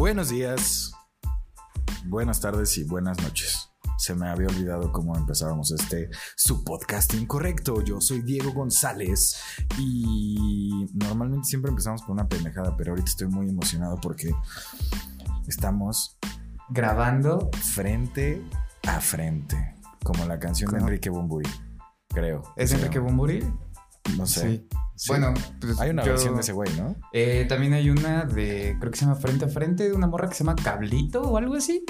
Buenos días, buenas tardes y buenas noches. Se me había olvidado cómo empezábamos este su podcast incorrecto. Yo soy Diego González y normalmente siempre empezamos con una pendejada, pero ahorita estoy muy emocionado porque estamos grabando frente a frente, como la canción de. Enrique Bumburi, creo. ¿Es Enrique Bumburi? No sé. Sí. Sí. Bueno, pues hay una yo- versión de ese güey, ¿no? eh, también hay una de, creo que se llama Frente a Frente, de una morra que se llama Cablito o algo así.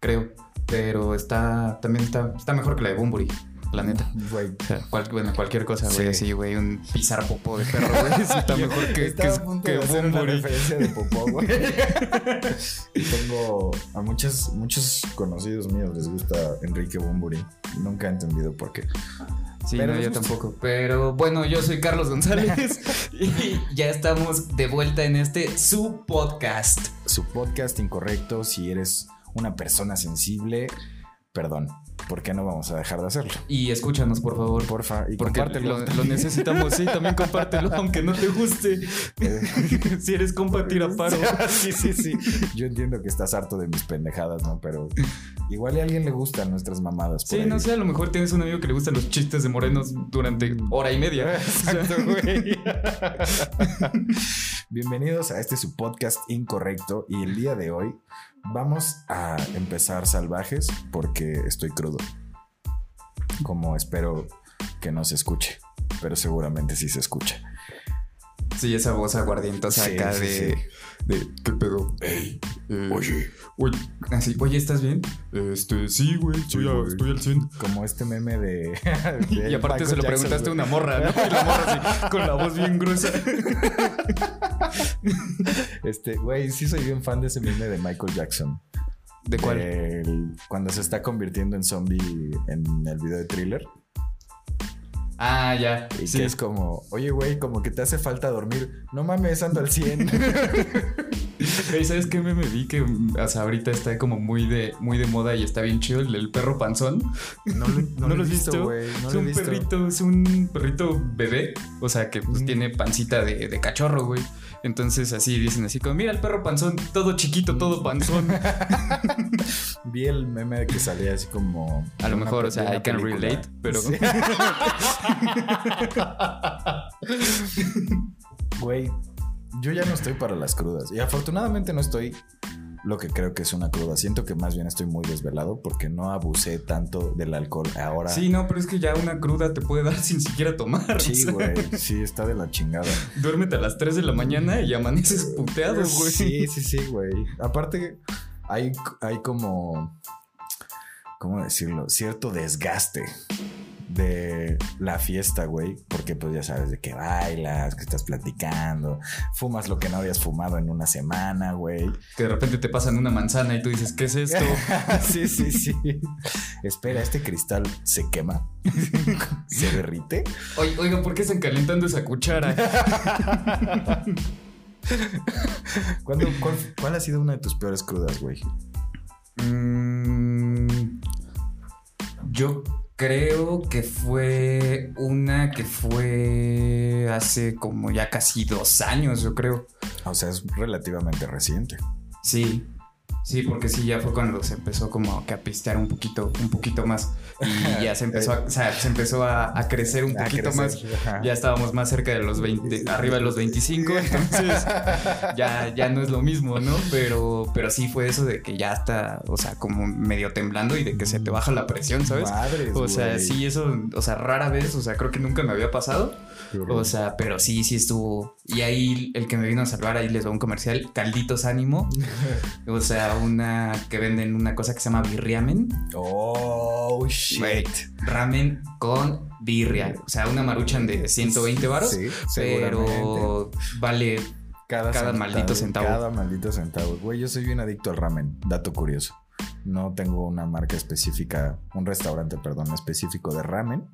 Creo. Pero está, también está, está mejor que la de Bumburi, la neta. Güey. Cual- bueno, cualquier cosa, güey, Sí. güey, un pisar popó de perro, güey, está mejor que, estaba que, a punto que de hacer una Bumburi. referencia de popó, güey. tengo a muchos, muchos conocidos míos les gusta Enrique Bumburi. Nunca he entendido por qué. Sí, Pero no, yo tampoco. Pero bueno, yo soy Carlos González y ya estamos de vuelta en este su podcast. Su podcast incorrecto, si eres una persona sensible, perdón. ¿Por qué no vamos a dejar de hacerlo? Y escúchanos, por favor. Porfa, y Porque compártelo. lo, lo necesitamos, sí, también compártelo, aunque no te guste. Eh, si eres compa, tira paro. sí, sí, sí. Yo entiendo que estás harto de mis pendejadas, ¿no? Pero igual a alguien le gustan nuestras mamadas. por Sí, ahí. no sé, a lo mejor tienes un amigo que le gustan los chistes de morenos durante hora y media. Exacto, güey. Bienvenidos a este su podcast incorrecto y el día de hoy vamos a empezar salvajes porque estoy crudo. Como espero que no se escuche, pero seguramente sí se escucha. Sí, esa voz aguardientosa Sí, acá sí, de, sí. De. ¿Qué pedo? Ey, Eh, oye, Oye, así, oye, ¿estás bien? Este, sí, güey, estoy, a- estoy al 100. como este meme de... de Y aparte se lo Jackson, preguntaste a una morra, ¿no? Y la morra así, con la voz bien gruesa. Este, güey, sí soy bien fan de ese meme de Michael Jackson. ¿De cuál? Cuando se está convirtiendo en zombie en el video de thriller. Ah, ya. Y sí. que es como, oye, güey, como que te hace falta dormir. No mames, ando al 100. Ey, ¿Sabes qué me vi? Que mm, o sea, ahorita está como muy de, muy de moda y está bien chido el, el perro panzón. No, lo- no ¿No lo lo he has visto, güey. No es lo un visto. perrito, es un perrito bebé. O sea, que pues Mm. tiene pancita de, de cachorro, güey. Entonces así dicen así como, mira el perro panzón, todo chiquito, todo panzón. Vi el meme que salía así como. A lo mejor, o sea, I can película. relate, pero- Sí. Güey, yo ya no estoy para las crudas. Y afortunadamente no estoy lo que creo que es una cruda. Siento que más bien estoy muy desvelado porque no abusé tanto del alcohol ahora. Sí, no, pero es que ya una cruda te puede dar sin siquiera tomar. o Sí, sea, güey. Sí, está de la chingada. Duérmete a las 3 de la mañana y amaneces puteado, güey. Sí, sí, sí, güey. Aparte, hay, hay como. ¿Cómo decirlo? Cierto desgaste de la fiesta, güey. Porque, pues ya sabes de que bailas, que estás platicando, fumas lo que no habías fumado en una semana, güey. Que de repente te pasan una manzana y tú dices, ¿qué es esto? sí, sí, sí. Espera, este cristal se quema. se derrite. Oiga, ¿por qué están calentando esa cuchara? ¿Cuándo- cuál, cuál ha sido una de tus peores crudas, güey? Mm, yo creo que fue una que fue hace como ya casi dos años, yo creo. O sea, es relativamente reciente. Sí. Sí, porque sí, ya fue cuando se empezó como que a pistear un poquito, un poquito más. Y ya se empezó a, o sea, se empezó a, a crecer un A poquito crecer, más. ajá. Ya estábamos más cerca de los 20, arriba de los 25, entonces ya, ya no es lo mismo, ¿no? Pero, pero sí fue eso de que ya está, o sea, como medio temblando y de que se te baja la presión, ¿sabes? Madres, O sea, sí, eso, o sea, rara vez, o sea, creo que nunca me había pasado. O sea, pero sí, sí estuvo. Y ahí el que me vino a salvar, ahí les va un comercial, Calditos Ánimo. O sea, una que venden una cosa que se llama birriamen. oh, shit. Wait, ramen con birria. O sea, una maruchan de 120 varos. Sí, pero vale. cada maldito centavo. Cada maldito centavo. Güey, yo soy bien adicto al ramen. Dato curioso. No tengo una marca específica, un restaurante, perdón, específico de ramen.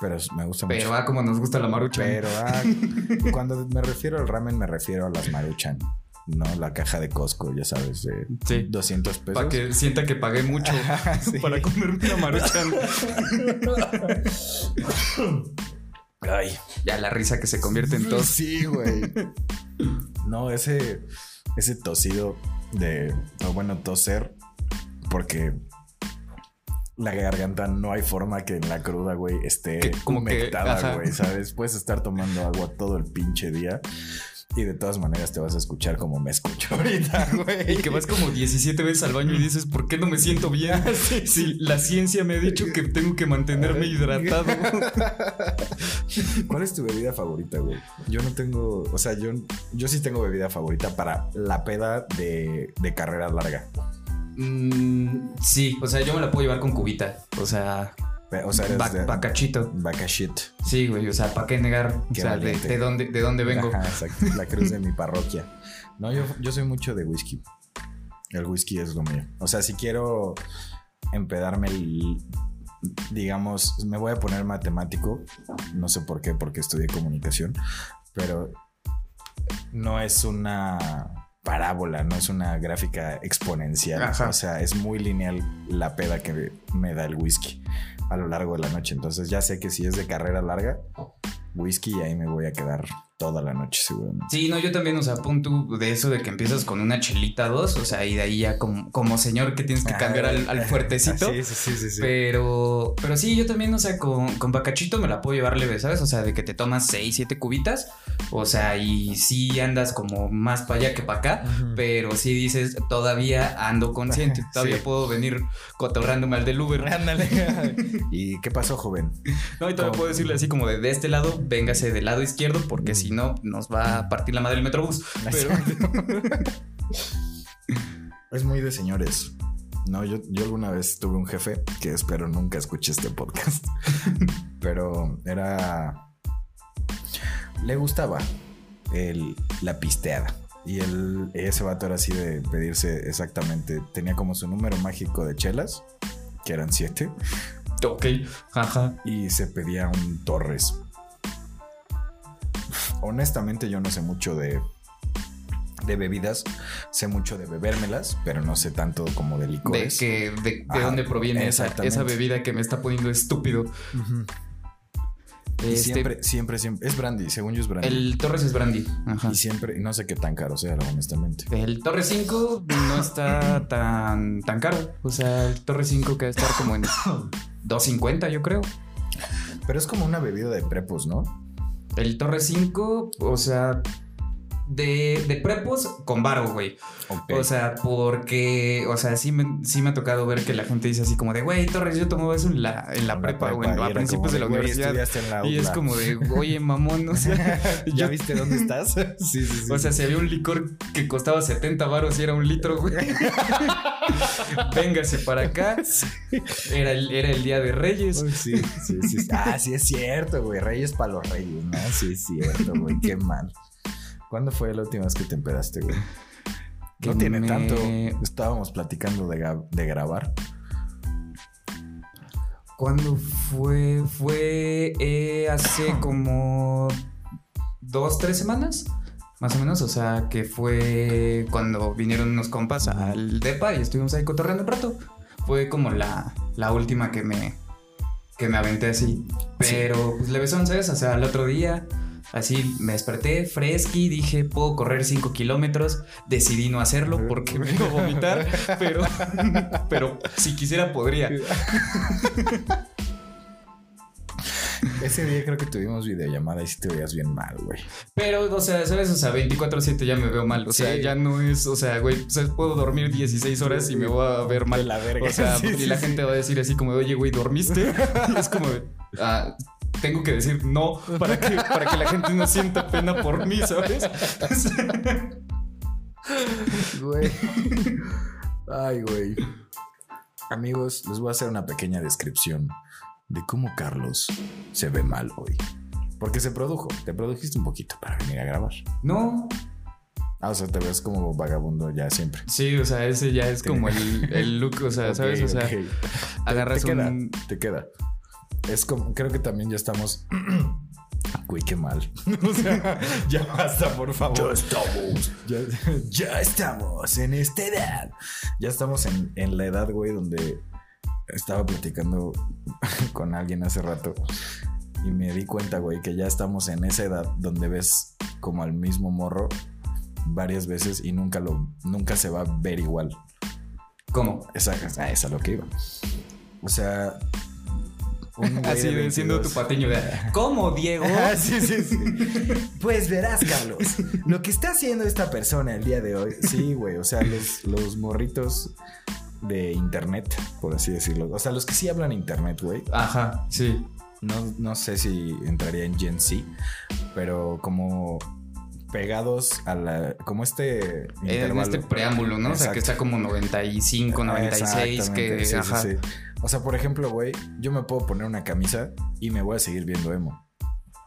Pero me gusta Pero mucho. ah, como nos gusta la maruchan. Pero ah, cuando me refiero al ramen, me refiero a las maruchan. No la caja de Costco, ya sabes, de Sí. 200 pesos. Para que sienta que pagué mucho Sí. para comerme una maruchan. Ay, ya la risa que se convierte en tos. Sí, güey. No, ese, ese tosido de, o bueno, toser, porque la garganta no hay forma que en la cruda, güey, esté Que- como humectada, güey, ¿sabes? Puedes estar tomando agua todo el pinche día y de todas maneras te vas a escuchar como me escucho ahorita, güey. Y que vas como 17 veces al baño y dices, ¿por qué no me siento bien? Si la ciencia me ha dicho que tengo que mantenerme hidratado. ¿Cuál es tu bebida favorita, güey? Yo no tengo, o sea, yo, yo sí tengo bebida favorita para la peda de, de carrera larga. Mm, sí, o sea, yo me la puedo llevar con cubita. O sea, O sea, bacachito. vaca shit. Sí, güey, o sea, ¿para qué negar? O Qué sea, de, dónde, de dónde vengo. Ajá, exacto. La cruz de mi parroquia. No, yo, yo soy mucho de whisky. El whisky es lo mío. O sea, si quiero empedarme el. Digamos, me voy a poner matemático. No sé por qué, porque estudié comunicación. Pero no es una parábola, no es una gráfica exponencial. Ajá. O sea, es muy lineal la peda que me da el whisky a lo largo de la noche. Entonces ya sé que si es de carrera larga, whisky y ahí me voy a quedar toda la noche seguramente. Sí, no, yo también, o sea, pon tú de eso de que empiezas con una chelita dos, o sea, y de ahí ya como, como señor que tienes que cambiar al, al fuertecito. Sí, sí, sí, sí. sí. Pero, pero sí, yo también, o sea, con, con bacachito me la puedo llevar leve, ¿sabes? O sea, de que te tomas 6, 7 cubitas, o sea, y sí andas como más para allá que para acá, pero sí dices, todavía ando consciente, todavía Sí. puedo venir cotorrándome al del Uber. Ándale. ¿Y qué pasó, joven? No, y todavía ¿Cómo? puedo decirle así como de, de este lado, véngase del lado izquierdo, porque si no, nos va a partir la madre el metrobús. Pero, Es muy de señores. No, yo, yo alguna vez tuve un jefe que espero nunca escuche este podcast. Pero era. Le gustaba el, la pisteada. Y el, ese vato era así de pedirse exactamente. Tenía como su número mágico de chelas, que eran siete. ok, ajá. y se pedía un Torres. Honestamente, yo no sé mucho de, de bebidas, sé mucho de bebérmelas, pero no sé tanto como de De, licores. que, de, de Ajá, dónde proviene esa, esa bebida que me está poniendo estúpido. Este, siempre, siempre, siempre. Es brandy, según yo es brandy. El Torres es brandy. Ajá. Y siempre, no sé qué tan caro sea, honestamente. El Torre 5 no está tan, tan caro. O sea, el Torre 5 que estar como en 2.50, yo creo. Pero es como una bebida de prepos, ¿no? El Torre 5, o sea, de, de prepos con varo, güey. O sea, porque, o sea, sí me, sí me ha tocado ver que la gente dice así como de, güey, Torres, yo tomaba eso en la, en la prepa, güey, a principios de la universidad. la Y es como de, oye, mamón, o sea, ¿Ya yo- viste dónde estás? sí, sí, sí. O sea, si había un licor que costaba 70 varos y era un litro, güey. Véngase para acá. Era el, era el día de Reyes. Uy, Sí, sí, sí. Ah, sí es cierto, güey. Reyes para los reyes, ¿no? Sí es cierto, güey. Qué mal. ¿Cuándo fue la última vez que te empedaste, güey? No tiene me- tanto. Estábamos platicando de, grabar. ¿Cuándo fue? Fue eh, hace como dos, tres semanas. Más o menos, o sea, que fue cuando vinieron unos compas al DEPA y estuvimos ahí cotorreando un rato. Fue como la, la última que me, que me aventé así. Pero pues le besó, ¿sabes? O sea, al otro día, así me desperté fresqui, dije, puedo correr 5 kilómetros. Decidí no hacerlo porque me iba a vomitar, pero, pero si quisiera podría. Ese día creo que tuvimos videollamada y sí te veías bien mal, güey. Pero, o sea, ¿sabes? O sea, 24-7 ya me veo mal. O sea, ya no es, o sea, güey, o sea, puedo dormir 16 horas y me voy a ver mal. De la verga. O sea, Sí, y sí, la gente va a decir así como, oye, güey, ¿dormiste? Y es como, ah, tengo que decir no para que, para que la gente no sienta pena por mí, ¿sabes? Güey. Ay, güey. Amigos, les voy a hacer una pequeña descripción de cómo Carlos se ve mal hoy. Porque se produjo. Te produjiste un poquito para venir a grabar. No, Ah, o sea, te ves como vagabundo ya siempre. sí, o sea, ese ya es como el, el look, o sea, ¿sabes? O sea, ok. agarras te queda, un... te queda. Es como, creo que también ya estamos. Uy, qué mal. O sea, ya basta, por favor. Ya estamos. Ya, ya estamos en esta edad. Ya estamos en, en la edad, güey, donde estaba platicando con alguien hace rato y me di cuenta, güey, que ya estamos en esa edad donde ves como al mismo morro varias veces y nunca lo, nunca se va a ver igual. ¿Cómo? Esa, esa es a lo que iba. O sea, güey Así siendo tu 22. patiño de. ¿Cómo, Diego? Ah, sí, sí, sí. Pues verás, Carlos, lo que está haciendo esta persona el día de hoy. Sí, güey, o sea, los, los morritos de internet, por así decirlo. O sea, los que sí hablan internet, güey. Ajá, sí. No, no sé si entraría en Gen Z, pero como pegados a la. Como este. En este preámbulo, ¿no? O sea, que está como 95, 96, Exactamente, que. sí, sí, ajá. sí. O sea, por ejemplo, güey, yo me puedo poner una camisa y me voy a seguir viendo emo.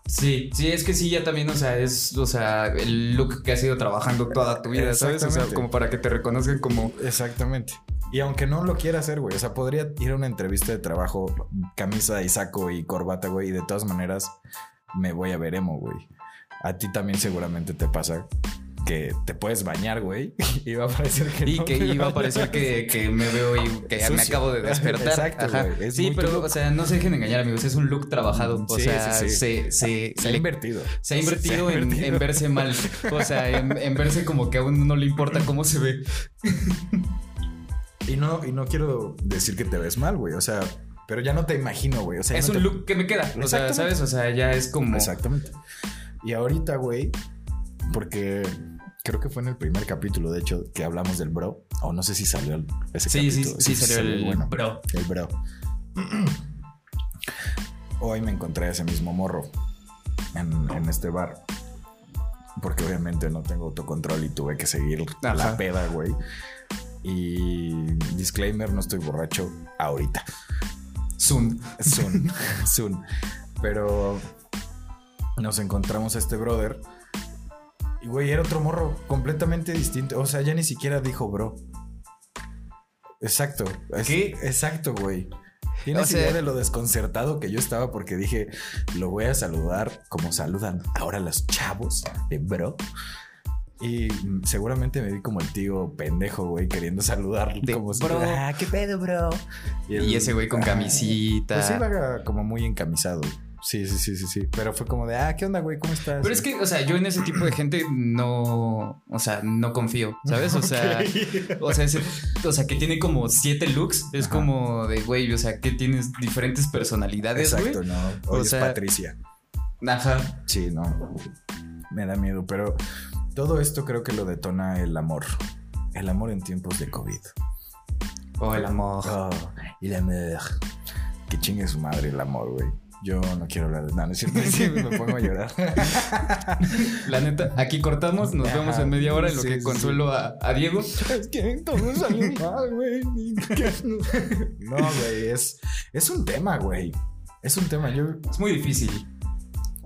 Sí, sí, es que sí, ya también, o sea, es, o sea, el look que has ido trabajando toda tu vida, ¿sabes? O sea, como para que te reconozcan como. Exactamente. Y aunque no lo quiera hacer, güey, o sea, podría ir a una entrevista de trabajo, camisa y saco y corbata, güey, y de todas maneras me voy a ver emo, güey. A ti también seguramente te pasa que te puedes bañar, güey, y va a parecer que Y no que iba a parecer que, que me veo y que ya me Sucio. acabo de despertar. Exacto, Ajá. güey, es Sí, pero, o sea, no se dejen engañar, amigos. Es un look trabajado. O Sí, sea, sí, sí. se, se, Se ha le- invertido. se ha invertido, Se ha en- invertido. En, verse mal. O sea, en, en verse como que a uno no le importa cómo se ve. Y no, y no quiero decir que te ves mal, güey, o sea, pero ya no te imagino, güey, o sea, es no un te- look que me queda. O sea. ¿sabes? O sea, ya es como. Exactamente. Y ahorita, güey, porque creo que fue en el primer capítulo, de hecho, que hablamos del bro. O no sé si salió el- ese Sí, sí, capítulo. sí, salió el bueno, bro. El bro. Hoy me encontré a ese mismo morro en, en este bar. Porque obviamente no tengo autocontrol y tuve que seguir Ajá. la peda, güey. Y disclaimer, no estoy borracho ahorita. Zoom. Soon. soon. Pero nos encontramos a este brother. Y güey, era otro morro completamente distinto. O sea, ya ni siquiera dijo bro. Exacto. ¿Qué? Exacto, güey. ¿Tienes O sea- idea de lo desconcertado que yo estaba? Porque dije, lo voy a saludar como saludan ahora los chavos de bro. Y seguramente me vi como el tío pendejo, güey, queriendo saludar. De como bro. Ah, qué pedo, bro. el- Y ese güey con camisita. pues iba como muy encamisado. Sí, sí, sí, sí, sí. Pero fue como de, ah, ¿qué onda, güey? ¿Cómo estás? Pero es que, o sea, yo en ese tipo de gente no, o sea, no confío, ¿sabes? O sea, o sea, ese- o sea, que tiene como siete looks, es Ajá. como de, güey, o sea, que tienes diferentes personalidades, Exacto, güey. no. O es sea- Patricia. Ajá. Sí, no. Me da miedo, pero todo esto creo que lo detona el amor. El amor en tiempos de COVID. O el amor. Oh, el amor. Que chingue su madre el amor, güey. Yo no quiero hablar de nada, no es cierto. Sí, me pongo a llorar. La neta, aquí cortamos, nos Ajá. vemos en media hora en lo Sí, que sí, consuelo a, a Diego. Es que todo salió mal, güey. No, güey, es, es un tema, güey. Es un tema. Yo, Es muy difícil.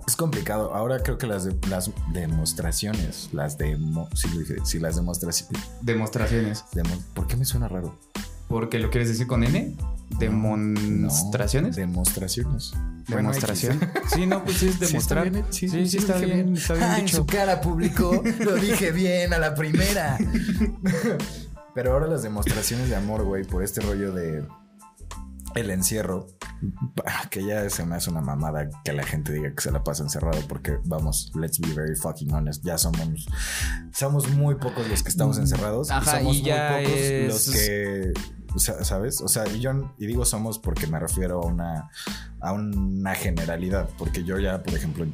es complicado. Ahora creo que las, de- las demostraciones, las demo, sí, lo dije, sí, las demostraciones. Demostraciones. demo- ¿Por qué me suena raro? Porque lo quieres decir con N. Demostraciones. No, demostraciones. Demostración. Sí, no, pues sí es Sí, está demostrar. bien, Sí, sí, sí, sí, está bien, bien. está bien Ah, en su cara público lo dije bien a la primera. Pero ahora las demostraciones de amor, güey, por este rollo de el encierro, que ya se me hace una mamada que la gente diga que se la pasa encerrado, porque vamos, let's be very fucking honest, ya somos, somos muy pocos los que estamos encerrados. Ajá, somos y ya muy pocos es- los que, ¿sabes? O sea, y yo y digo somos porque me refiero a una, a una generalidad, porque yo ya, por ejemplo,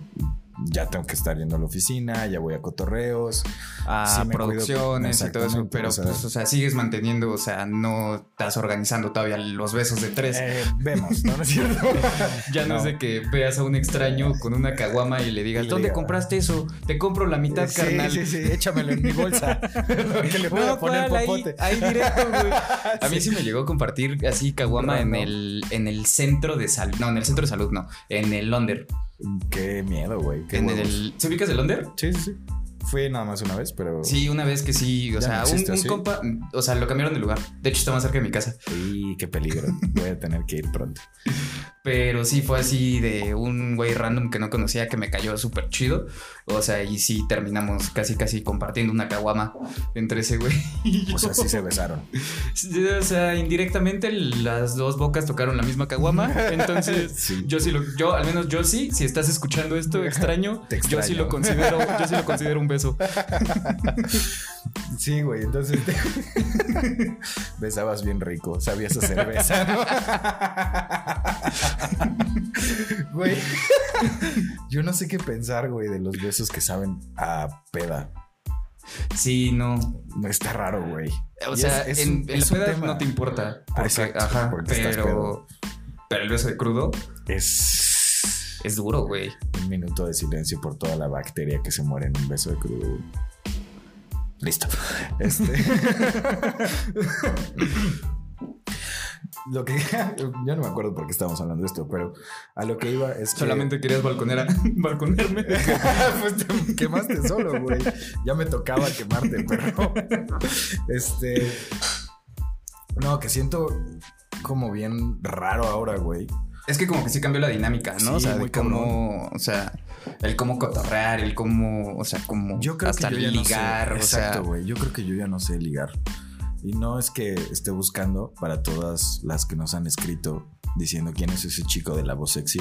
ya tengo que estar yendo a la oficina, ya voy a cotorreos. a Sí producciones y todo eso, pero o sea- pues, o sea, sigues manteniendo, o sea, no estás organizando todavía los besos de tres. Eh, vemos, ¿no? ¿No es cierto? ya no, no. es de que veas a un extraño con una caguama y le digas, Y le ¿dónde compraste eso? Te compro la mitad, sí, carnal. sí, sí, échamelo en mi bolsa. que le No, a poner popote. Ahí, directo, güey. A mí sí me llegó a compartir así caguama en el en el centro de salud. No, en el centro de salud, no. En el Londer. Qué miedo, güey. Qué En huevos. el. ¿Se ubicas el Londer? Sí, sí, sí. Fui nada más una vez, pero. Sí, una vez que sí, o sea, no un, existe un así. compa, o sea, lo cambiaron de lugar. De hecho, está más cerca de mi casa. Y qué peligro. Voy a tener que ir pronto. Pero sí fue así de un güey random que no conocía que me cayó súper chido. O sea, y sí terminamos casi casi compartiendo una caguama entre ese güey y yo. O sea, sí se besaron. O sea, indirectamente las dos bocas tocaron la misma caguama. Entonces, Sí. yo sí lo, yo, al menos yo sí, si estás escuchando esto extraño, yo sí lo considero, yo sí lo considero un beso. Sí, güey, entonces te- besabas bien rico, sabías hacer besa, ¿no? Güey, yo no sé qué pensar, güey, de los besos que saben a peda. Sí, no. No está raro, güey. O sea, es- es en, un- en la es un peda tema. no te importa. Porque, exacto, ajá, porque pero, pero el beso de crudo Es es duro, güey. un minuto de silencio por toda la bacteria que se muere en un beso de crudo. Listo. Este. Lo que yo no me acuerdo por qué estábamos hablando de esto, pero a lo que iba es que Solamente querías balconera, balconerme. pues te quemaste solo, güey. Ya me tocaba quemarte, pero este no, que siento como bien raro ahora, güey. Es que como que sí cambió la dinámica, ¿no? Sí, o sea, de cómo, o sea, el cómo cotorrear, el cómo, o sea, cómo Yo creo hasta que yo ya ligar, no sé. o Exacto, sea, güey. Yo creo que yo ya no sé ligar. Y no es que esté buscando para todas las que nos han escrito diciendo quién es ese chico de la voz sexy,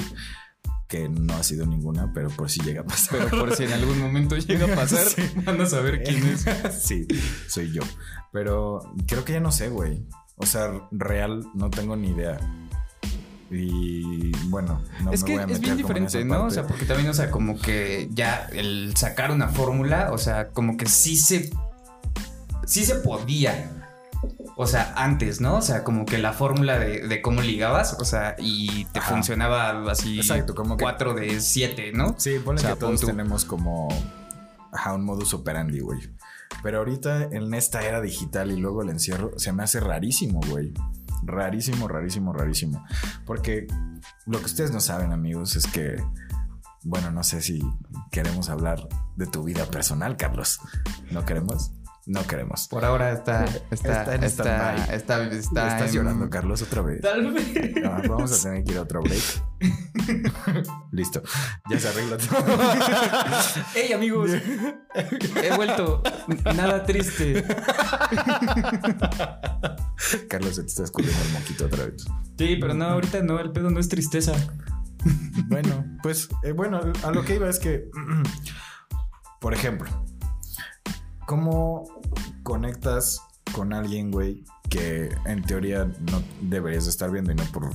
que no ha sido ninguna, pero por si llega a pasar. pero por si en algún momento llega a pasar, Sí. van a saber quién es. sí, soy yo. Pero creo que ya no sé, güey. O sea, real, no tengo ni idea. Y bueno, no es me que voy a meter es bien diferente, ¿no? O sea, porque también, o sea, como que ya el sacar una fórmula, o sea, como que sí se. Sí se podía. O sea, antes, ¿no? O sea, como que la fórmula de, de cómo ligabas, o sea, y te Ajá. funcionaba así. Exacto, como que- 4 de 7, ¿no? Sí, ponle O sea, que todos tú. tenemos como ajá, un modus operandi, güey. Pero ahorita en esta era digital y luego el encierro se me hace rarísimo, güey. Rarísimo, rarísimo, rarísimo. Porque lo que ustedes no saben, amigos, es que, bueno, no sé si queremos hablar de tu vida personal, Carlos. ¿No queremos? No queremos. Por ahora está. Está. Está en Está. Está. está ¿Estás en- llorando, Carlos, otra vez? Tal vez. Vamos a tener que ir a otro break. Listo. Ya se arregla todo. ¡Hey, amigos! He vuelto. Nada triste. Carlos se te está escurriendo el moquito otra vez. Sí, pero no, ahorita no, el pedo no es tristeza. Bueno, pues eh, bueno, a lo que iba es que, por ejemplo, ¿cómo conectas con alguien, güey, que en teoría no deberías de estar viendo y no por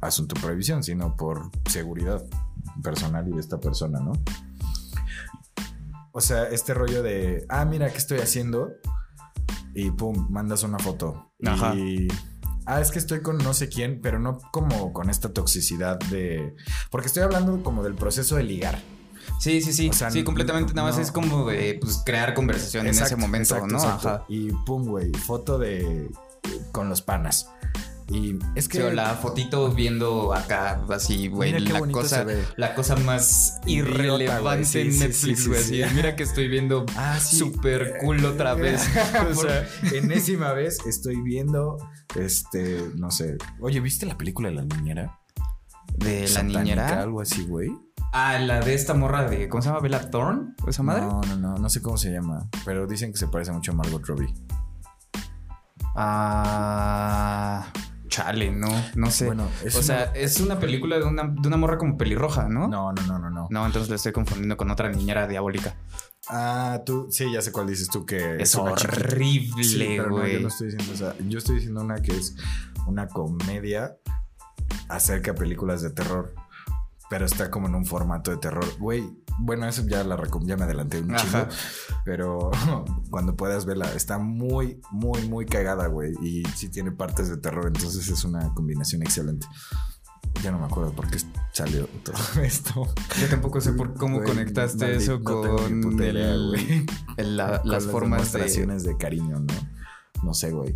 asunto previsión, sino por seguridad personal y de esta persona, ¿no? O sea, este rollo de, ah, mira, ¿qué estoy haciendo? Y pum, mandas una foto. Ajá. Y, ah, es que estoy con no sé quién, pero no como con esta toxicidad de... Porque estoy hablando como del proceso de ligar. Sí, sí, sí. O sea, sí, completamente. Nada más no. es como de pues, crear conversación en ese momento, exacto, ¿no? exacto. Ajá. Y pum, güey, foto de... con los panas. Y es que... Sí, o la fotito viendo acá, así, güey, la cosa, la cosa más irrelevante Sí, en Netflix, güey. sí, sí. Mira que estoy viendo Ah, sí. super cool otra vez. o sea, enésima vez estoy viendo, este, no sé. Oye, ¿viste la película de la niñera? de la Satánica, niñera. Algo así, güey. Ah, la de esta morra de, ¿cómo se llama? Bella Thorne, ¿o esa madre? No, no, no, no sé cómo se llama, pero dicen que se parece mucho a Margot Robbie. Ah, chale, no, no sé. Bueno, es o una- sea, es una película de una, de una morra como pelirroja, ¿no? No, no, no, no, no. No, entonces la estoy confundiendo con otra niñera diabólica. Ah, tú, sí, ya sé cuál dices tú que Es una. Sí, horrible, pero no, yo güey. no estoy diciendo esa. Yo estoy diciendo una que es una comedia acerca de películas de terror. Pero está como en un formato de terror. Güey, bueno, eso ya la ya me adelanté un chingo. Pero cuando puedas verla, está muy, muy, muy cagada, güey. Y sí tiene partes de terror, entonces es una combinación excelente. Ya no me acuerdo por qué salió todo esto. Yo tampoco sé por cómo Güey, conectaste eso con el- el- la- las formas de... de cariño, ¿no? No sé, güey.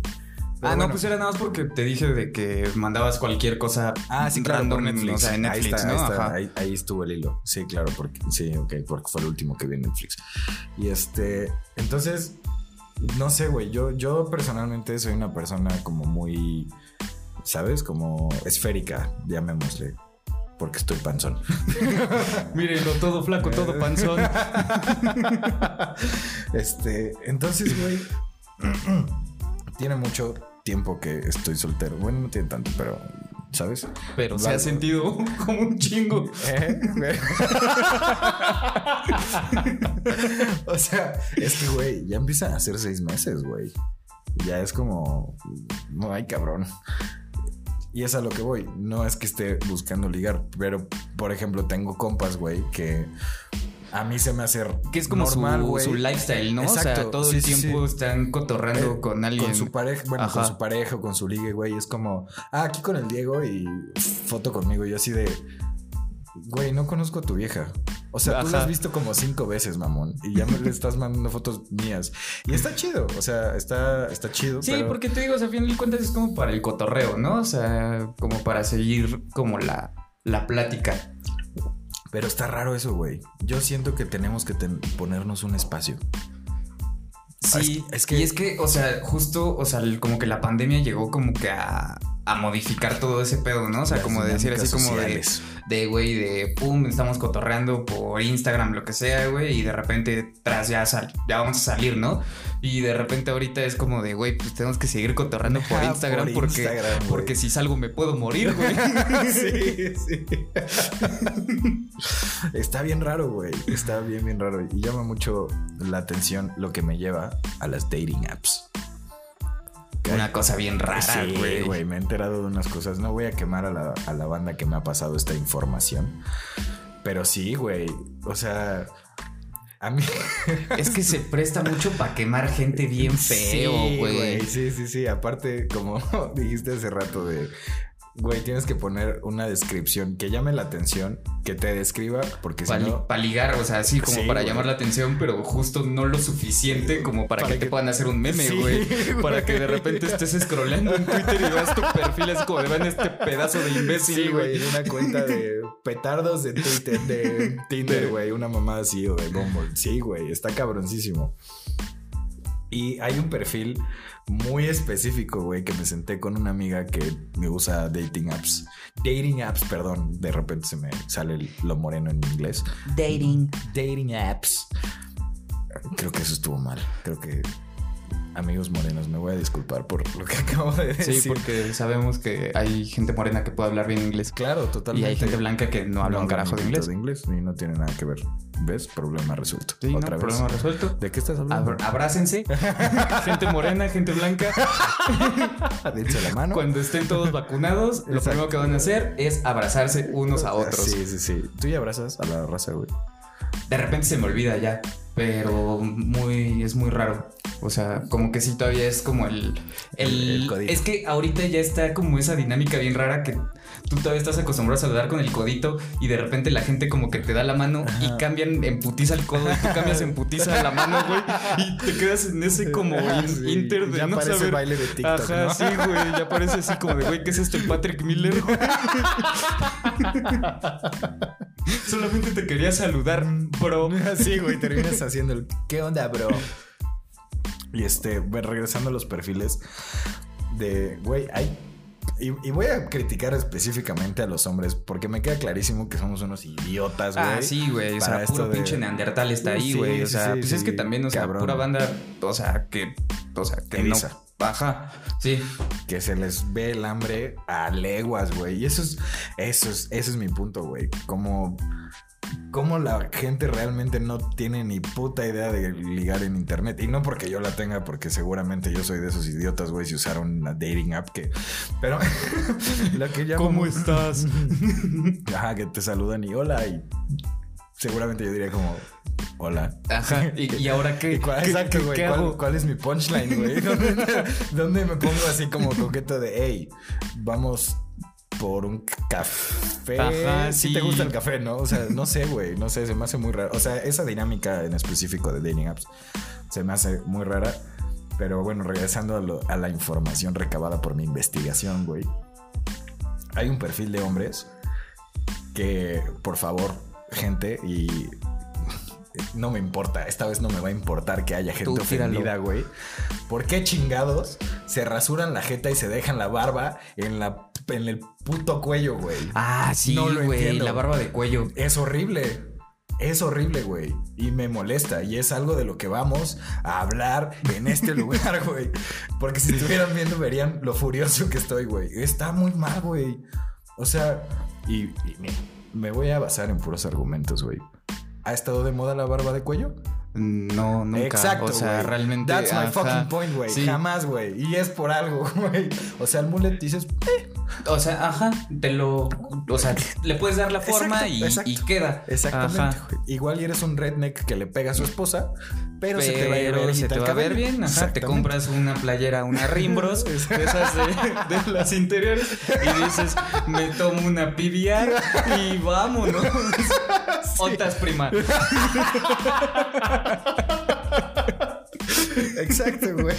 Pero Ah, no, pues era nada más porque te dije de que mandabas cualquier cosa Ah, sí, claro, por random, Netflix. o sea, en Netflix, ahí está, ¿no? ahí, está, Ajá. ahí- ahí estuvo el hilo. Sí, claro, porque sí, ok, porque fue el último que vi en Netflix. Y este, entonces, no sé, güey, yo, yo personalmente soy una persona como muy, ¿sabes? Como esférica, llamémosle. porque estoy panzón. Mírenlo, todo flaco, todo panzón. este, entonces, güey, tiene mucho tiempo que estoy soltero. Bueno, no tiene tanto, pero ¿sabes? Pero se ha sentido como un chingo. ¿Eh? o sea, es que, güey, ya empiezan a ser seis meses, güey. Ya es como, no hay cabrón. Y es a lo que voy. No es que esté buscando ligar, pero por ejemplo, tengo compas, güey, que a mí se me hace que es como normal, su, su, lifestyle, ¿no? Exacto. O sea, todo el tiempo están cotorreando eh, con alguien. Con su pareja, bueno, con su pareja o con su ligue, güey. Es como, ah, aquí con el Diego y foto conmigo. Y así de, güey, no conozco a tu vieja. O sea, tú la has visto como cinco veces, mamón. Y ya me le estás mandando fotos mías. Y está chido. O sea, está, está chido. Sí, porque te digo, o sea, a fin de cuentas es como para el cotorreo, ¿no? O sea, como para seguir como la, la plática. Pero está raro eso, güey. Yo siento que tenemos que ponernos un espacio. Sí, es, que... y es que, o sea, justo, o sea, como que la pandemia llegó como que a, a modificar todo ese pedo, ¿no? O sea, como decir así como de, de, güey, de pum, estamos cotorreando por Instagram, lo que sea, güey, y de repente tras ya, sal, ya vamos a salir, ¿no? Y de repente ahorita es como de, güey, pues tenemos que seguir cotorreando por Instagram porque, porque si salgo me puedo morir, güey. sí, sí. Está bien raro, güey. Está bien, bien raro. Y llama mucho la atención lo que me lleva a las dating apps una cosa bien rara, güey. güey, me he enterado de unas cosas. No voy a quemar a la, a la banda que me ha pasado esta información. Pero sí, güey. O sea, a mí. es que se presta mucho para quemar gente bien feo, güey. Sí, sí, sí. Aparte, como dijiste hace rato de Güey, tienes que poner una descripción que llame la atención, que te describa, porque si no. Para ligar, o sea, así como para llamar la atención, pero justo no lo suficiente como para, que, te puedan hacer un meme, güey. para que de repente estés scrollando en Twitter y veas tu perfil así como de este pedazo de imbécil, güey. en una cuenta de petardos de Twitter, de Tinder, güey. Una mamada así o de Bumble. Sí, güey, está cabroncísimo. Y hay un perfil muy específico, güey, que me senté con una amiga que me usa dating apps. Dating apps, perdón, de repente se me sale lo moreno en inglés. Dating. Dating apps. Creo que eso estuvo mal. Creo que amigos morenos, me voy a disculpar por lo que acabo de decir. Sí, porque sabemos que hay gente morena que puede hablar bien inglés. Claro, totalmente. Y hay gente blanca que no habla un carajo de inglés. de inglés y no tiene nada que ver. ¿Ves? Problema resuelto. Sí, Otra vez. Problema resuelto. ¿De qué estás hablando? abrácense. gente morena, gente blanca. Dense la mano. Cuando estén todos vacunados, lo primero que van a hacer es abrazarse unos a otros. Sí, sí, sí. Tú ya abrazas a la raza, güey. De repente se me olvida ya, pero muy es muy raro. O sea, como que sí todavía es como el, el, es que ahorita ya está como esa dinámica bien rara que tú todavía estás acostumbrado a saludar con el codito y de repente la gente como que te da la mano y cambian en putiza el codo y tú cambias en putiza la mano, güey, y te quedas en ese como inter de ya no saber. baile de TikTok, Ajá, sí, güey, ya parece así como de, güey, ¿qué es esto? El Patrick Miller. Solamente te quería saludar, bro. Sí, güey, terminas haciendo el ¿qué onda, bro? Y este, regresando a los perfiles de, güey, hay... Y, voy a criticar específicamente a los hombres porque me queda clarísimo que somos unos idiotas, güey. Ah, sí, güey. O sea, puro pinche neandertal está ahí, güey. o sea, pues es que también, o sea, pura banda, o sea, que, o sea, que no baja. Sí. Que se les ve el hambre a leguas, güey. Y eso es, eso es, ese es mi punto, güey. Como cómo la gente realmente no tiene ni puta idea de ligar en internet. Y no porque yo la tenga, porque seguramente yo soy de esos idiotas, güey, si usaron una dating app que. Pero la que llamo. ¿Cómo estás? Ajá, que te saludan y hola. Y seguramente yo diría como. Hola. Ajá. ¿Y, ahora qué? exacto, güey. ¿Cuál, es mi punchline, güey? ¿Dónde, me pongo así como coqueto de, hey, vamos por un café. Ajá, sí. te gusta el café, ¿no? O sea, no sé, güey, no sé, se me hace muy raro. O sea, esa dinámica en específico de dating apps se me hace muy rara. Pero bueno, regresando a, a la información recabada por mi investigación, güey. Hay un perfil de hombres que, por favor, gente, y no me importa, esta vez no me va a importar que haya gente ofendida, güey. ¿Por qué chingados se rasuran la jeta y se dejan la barba en la en el puto cuello, güey. Ah, sí, No lo güey. entiendo. la barba de cuello. Es horrible. Es horrible, güey. Y me molesta. Y es algo de lo que vamos a hablar en este lugar, güey. Porque si estuvieran viendo, verían lo furioso que estoy, güey. Está muy mal, güey. O sea, y, y mira, me voy a basar en puros argumentos, güey. ¿Ha estado de moda la barba de cuello? No, nunca. Exacto. O sea, realmente. That's my ajá. fucking point, güey. Sí. Jamás, güey. Y es por algo, güey. O sea, el mullet dices, eh, O sea, ajá, te lo. O sea, le puedes dar la forma Exacto, y, exacto. y queda. exactamente. Igual eres un redneck que le pega a su esposa, pero, Pero se te va a ir se te el va a ver bien. Ajá, te compras una playera, una Rimbros, de esas de, de las interiores, y dices, me tomo una PBR y vámonos. Otas prima. Exacto, güey.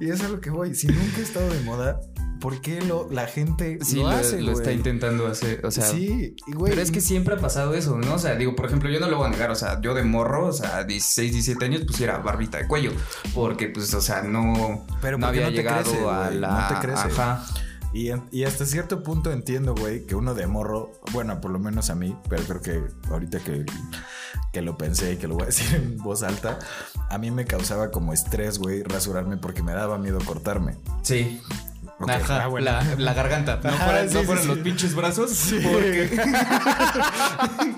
y eso es lo que voy. Si nunca ha estado de moda, ¿por qué lo, la gente Sí, lo, lo, hace, lo está güey? intentando hacer. O sea, sí, güey. Pero es que siempre ha pasado eso, ¿no? O sea, digo, por ejemplo, yo no lo voy a negar, o sea, yo de morro, o sea, 16, 17 años, pues era barbita de cuello, porque pues, o sea, no, Pero no había no te llegado crece, a güey, la... no te crece. Ajá. Y, y hasta cierto punto entiendo, güey, que uno de morro, bueno, por lo menos a mí, pero creo que ahorita que, que lo pensé y que lo voy a decir en voz alta, a mí me causaba como estrés, güey, rasurarme porque me daba miedo cortarme. Sí. Ajá, ah, bueno. la, la garganta. No fueran, sí, no sí, fueran sí. los pinches brazos. Porque.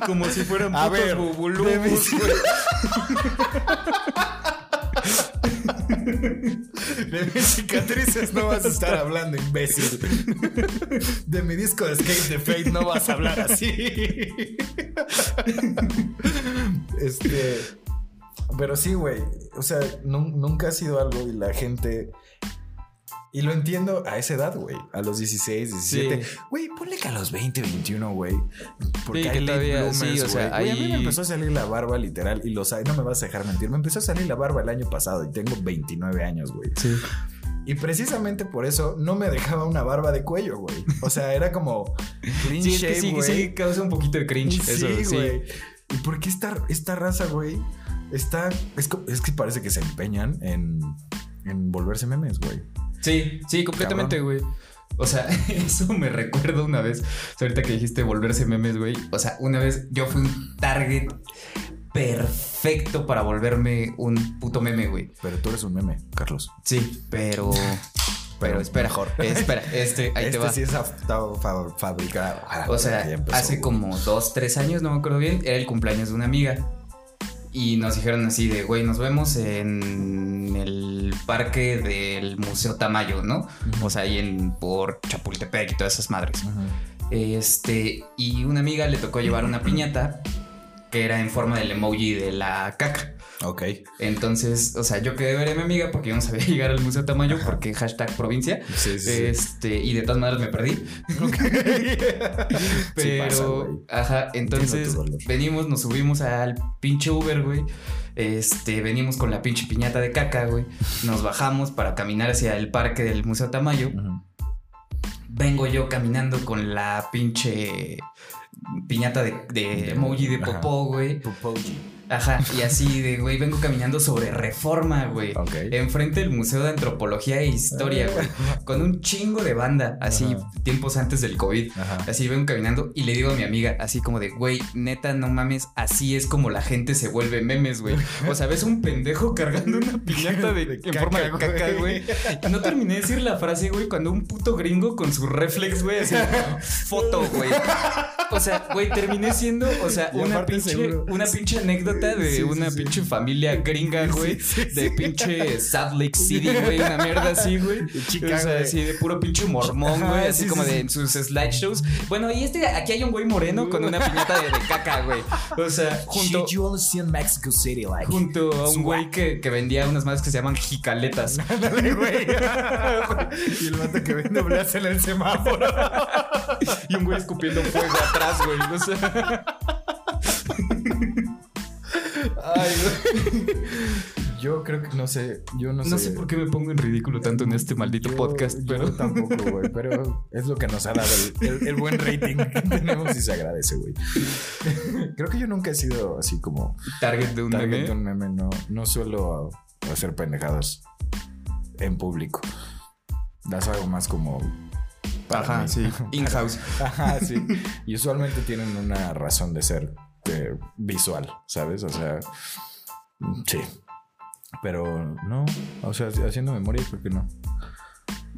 como si fueran A putos ver, de mis- güey. De mis cicatrices no vas a estar hablando, imbécil. De mi disco de Skate the Fate no vas a hablar así. Este. Pero sí, güey. O sea, nun- nunca ha sido algo y la gente. Y lo entiendo a esa edad, güey. A los 16, 17. Sí. Güey, ponle que a los 20, 21, güey. Porque Sí, hay late sí, o sea, güey. Güey, A mí me hay- empezó a salir la barba literal y no me vas a dejar mentir. Me empezó a salir la barba el año pasado y tengo 29 años, güey. Sí. Y precisamente por eso no me dejaba una barba de cuello, güey. O sea, era como clean Sí, shave, sí, güey. sí, causa un poquito de cringe. Sí, eso, sí. ¿Y por qué esta, esta raza, güey? Está. Es, que parece que se empeñan en, en volverse memes, güey. Sí, sí, completamente, güey. O sea, eso me recuerda una vez. ahorita que dijiste volverse memes, güey. O sea, una vez yo fui un target perfecto para volverme un puto meme, güey. Pero tú eres un meme, Carlos. Sí, pero. Pero espera, mejor. espera, este, ahí este te va. sí es fabricado. Ah, O sea, hace como dos, tres años, no me acuerdo bien, era el cumpleaños de una amiga. Y nos dijeron así de, güey, nos vemos en el parque del Museo Tamayo, ¿no? O sea, ahí en por Chapultepec y todas esas madres. Este, y una amiga le tocó llevar una piñata que era en forma del emoji de la caca. Ok. Entonces, o sea, yo quedé ver a mi amiga porque yo no sabía llegar al Museo Tamayo porque hashtag provincia. Sí, sí, sí. Este, y de todas maneras me perdí. Sí Pero, pasa, ajá, entonces venimos, nos subimos al pinche Uber, güey. Este, venimos con la pinche piñata de caca, güey. Nos bajamos para caminar hacia el parque del Museo Tamayo. Vengo yo caminando con la pinche piñata de, de emoji de Ajá. popó, güey. Pupoji. Ajá, y así de, güey, vengo caminando sobre reforma, güey. Ok. Enfrente del Museo de Antropología e Historia, güey. Con un chingo de banda, así, Ajá. tiempos antes del COVID. Ajá. Así vengo caminando y le digo a mi amiga, así como de, güey, neta, no mames, así es como la gente se vuelve memes, güey. O sea, ves un pendejo cargando una piñata de, De en caca, forma de caca, güey. no terminé de decir la frase, güey, cuando un puto gringo con su reflex, güey, así, foto, güey. O sea, güey, terminé siendo, o sea, una aparte pinche, seguro- una pinche anécdota de Sí, una sí. pinche familia gringa, güey. De pinche Salt Lake City, güey, una mierda así, güey. Chicago, o sea, así de puro pinche mormón, güey, así sí, como de en sus slideshows. Bueno, y este, aquí hay un güey moreno con una piñata de, de caca, güey. O sea, junto, Shit, you see in Mexico City, like. junto a un güey que, que vendía unas madres que se llaman jicaletas. Güey. y el vato que vende obleas en el semáforo. y un güey escupiendo fuego atrás, güey. O sea. Yo creo que no sé. Yo no, no sé por qué me pongo en ridículo tanto en este maldito Yo- podcast, yo pero. tampoco, güey. Pero es lo que nos ha dado el, el- el buen rating que tenemos y se agradece, güey. Creo que yo nunca he sido así como Target de un target meme. de un meme. No, no suelo hacer pendejadas en público. Das algo más como Ajá, mí. sí. In-house. Ajá, sí. Y usualmente tienen una razón de ser eh, visual, ¿sabes? O sea, sí. Pero no, o sea, haciendo memoria creo que no.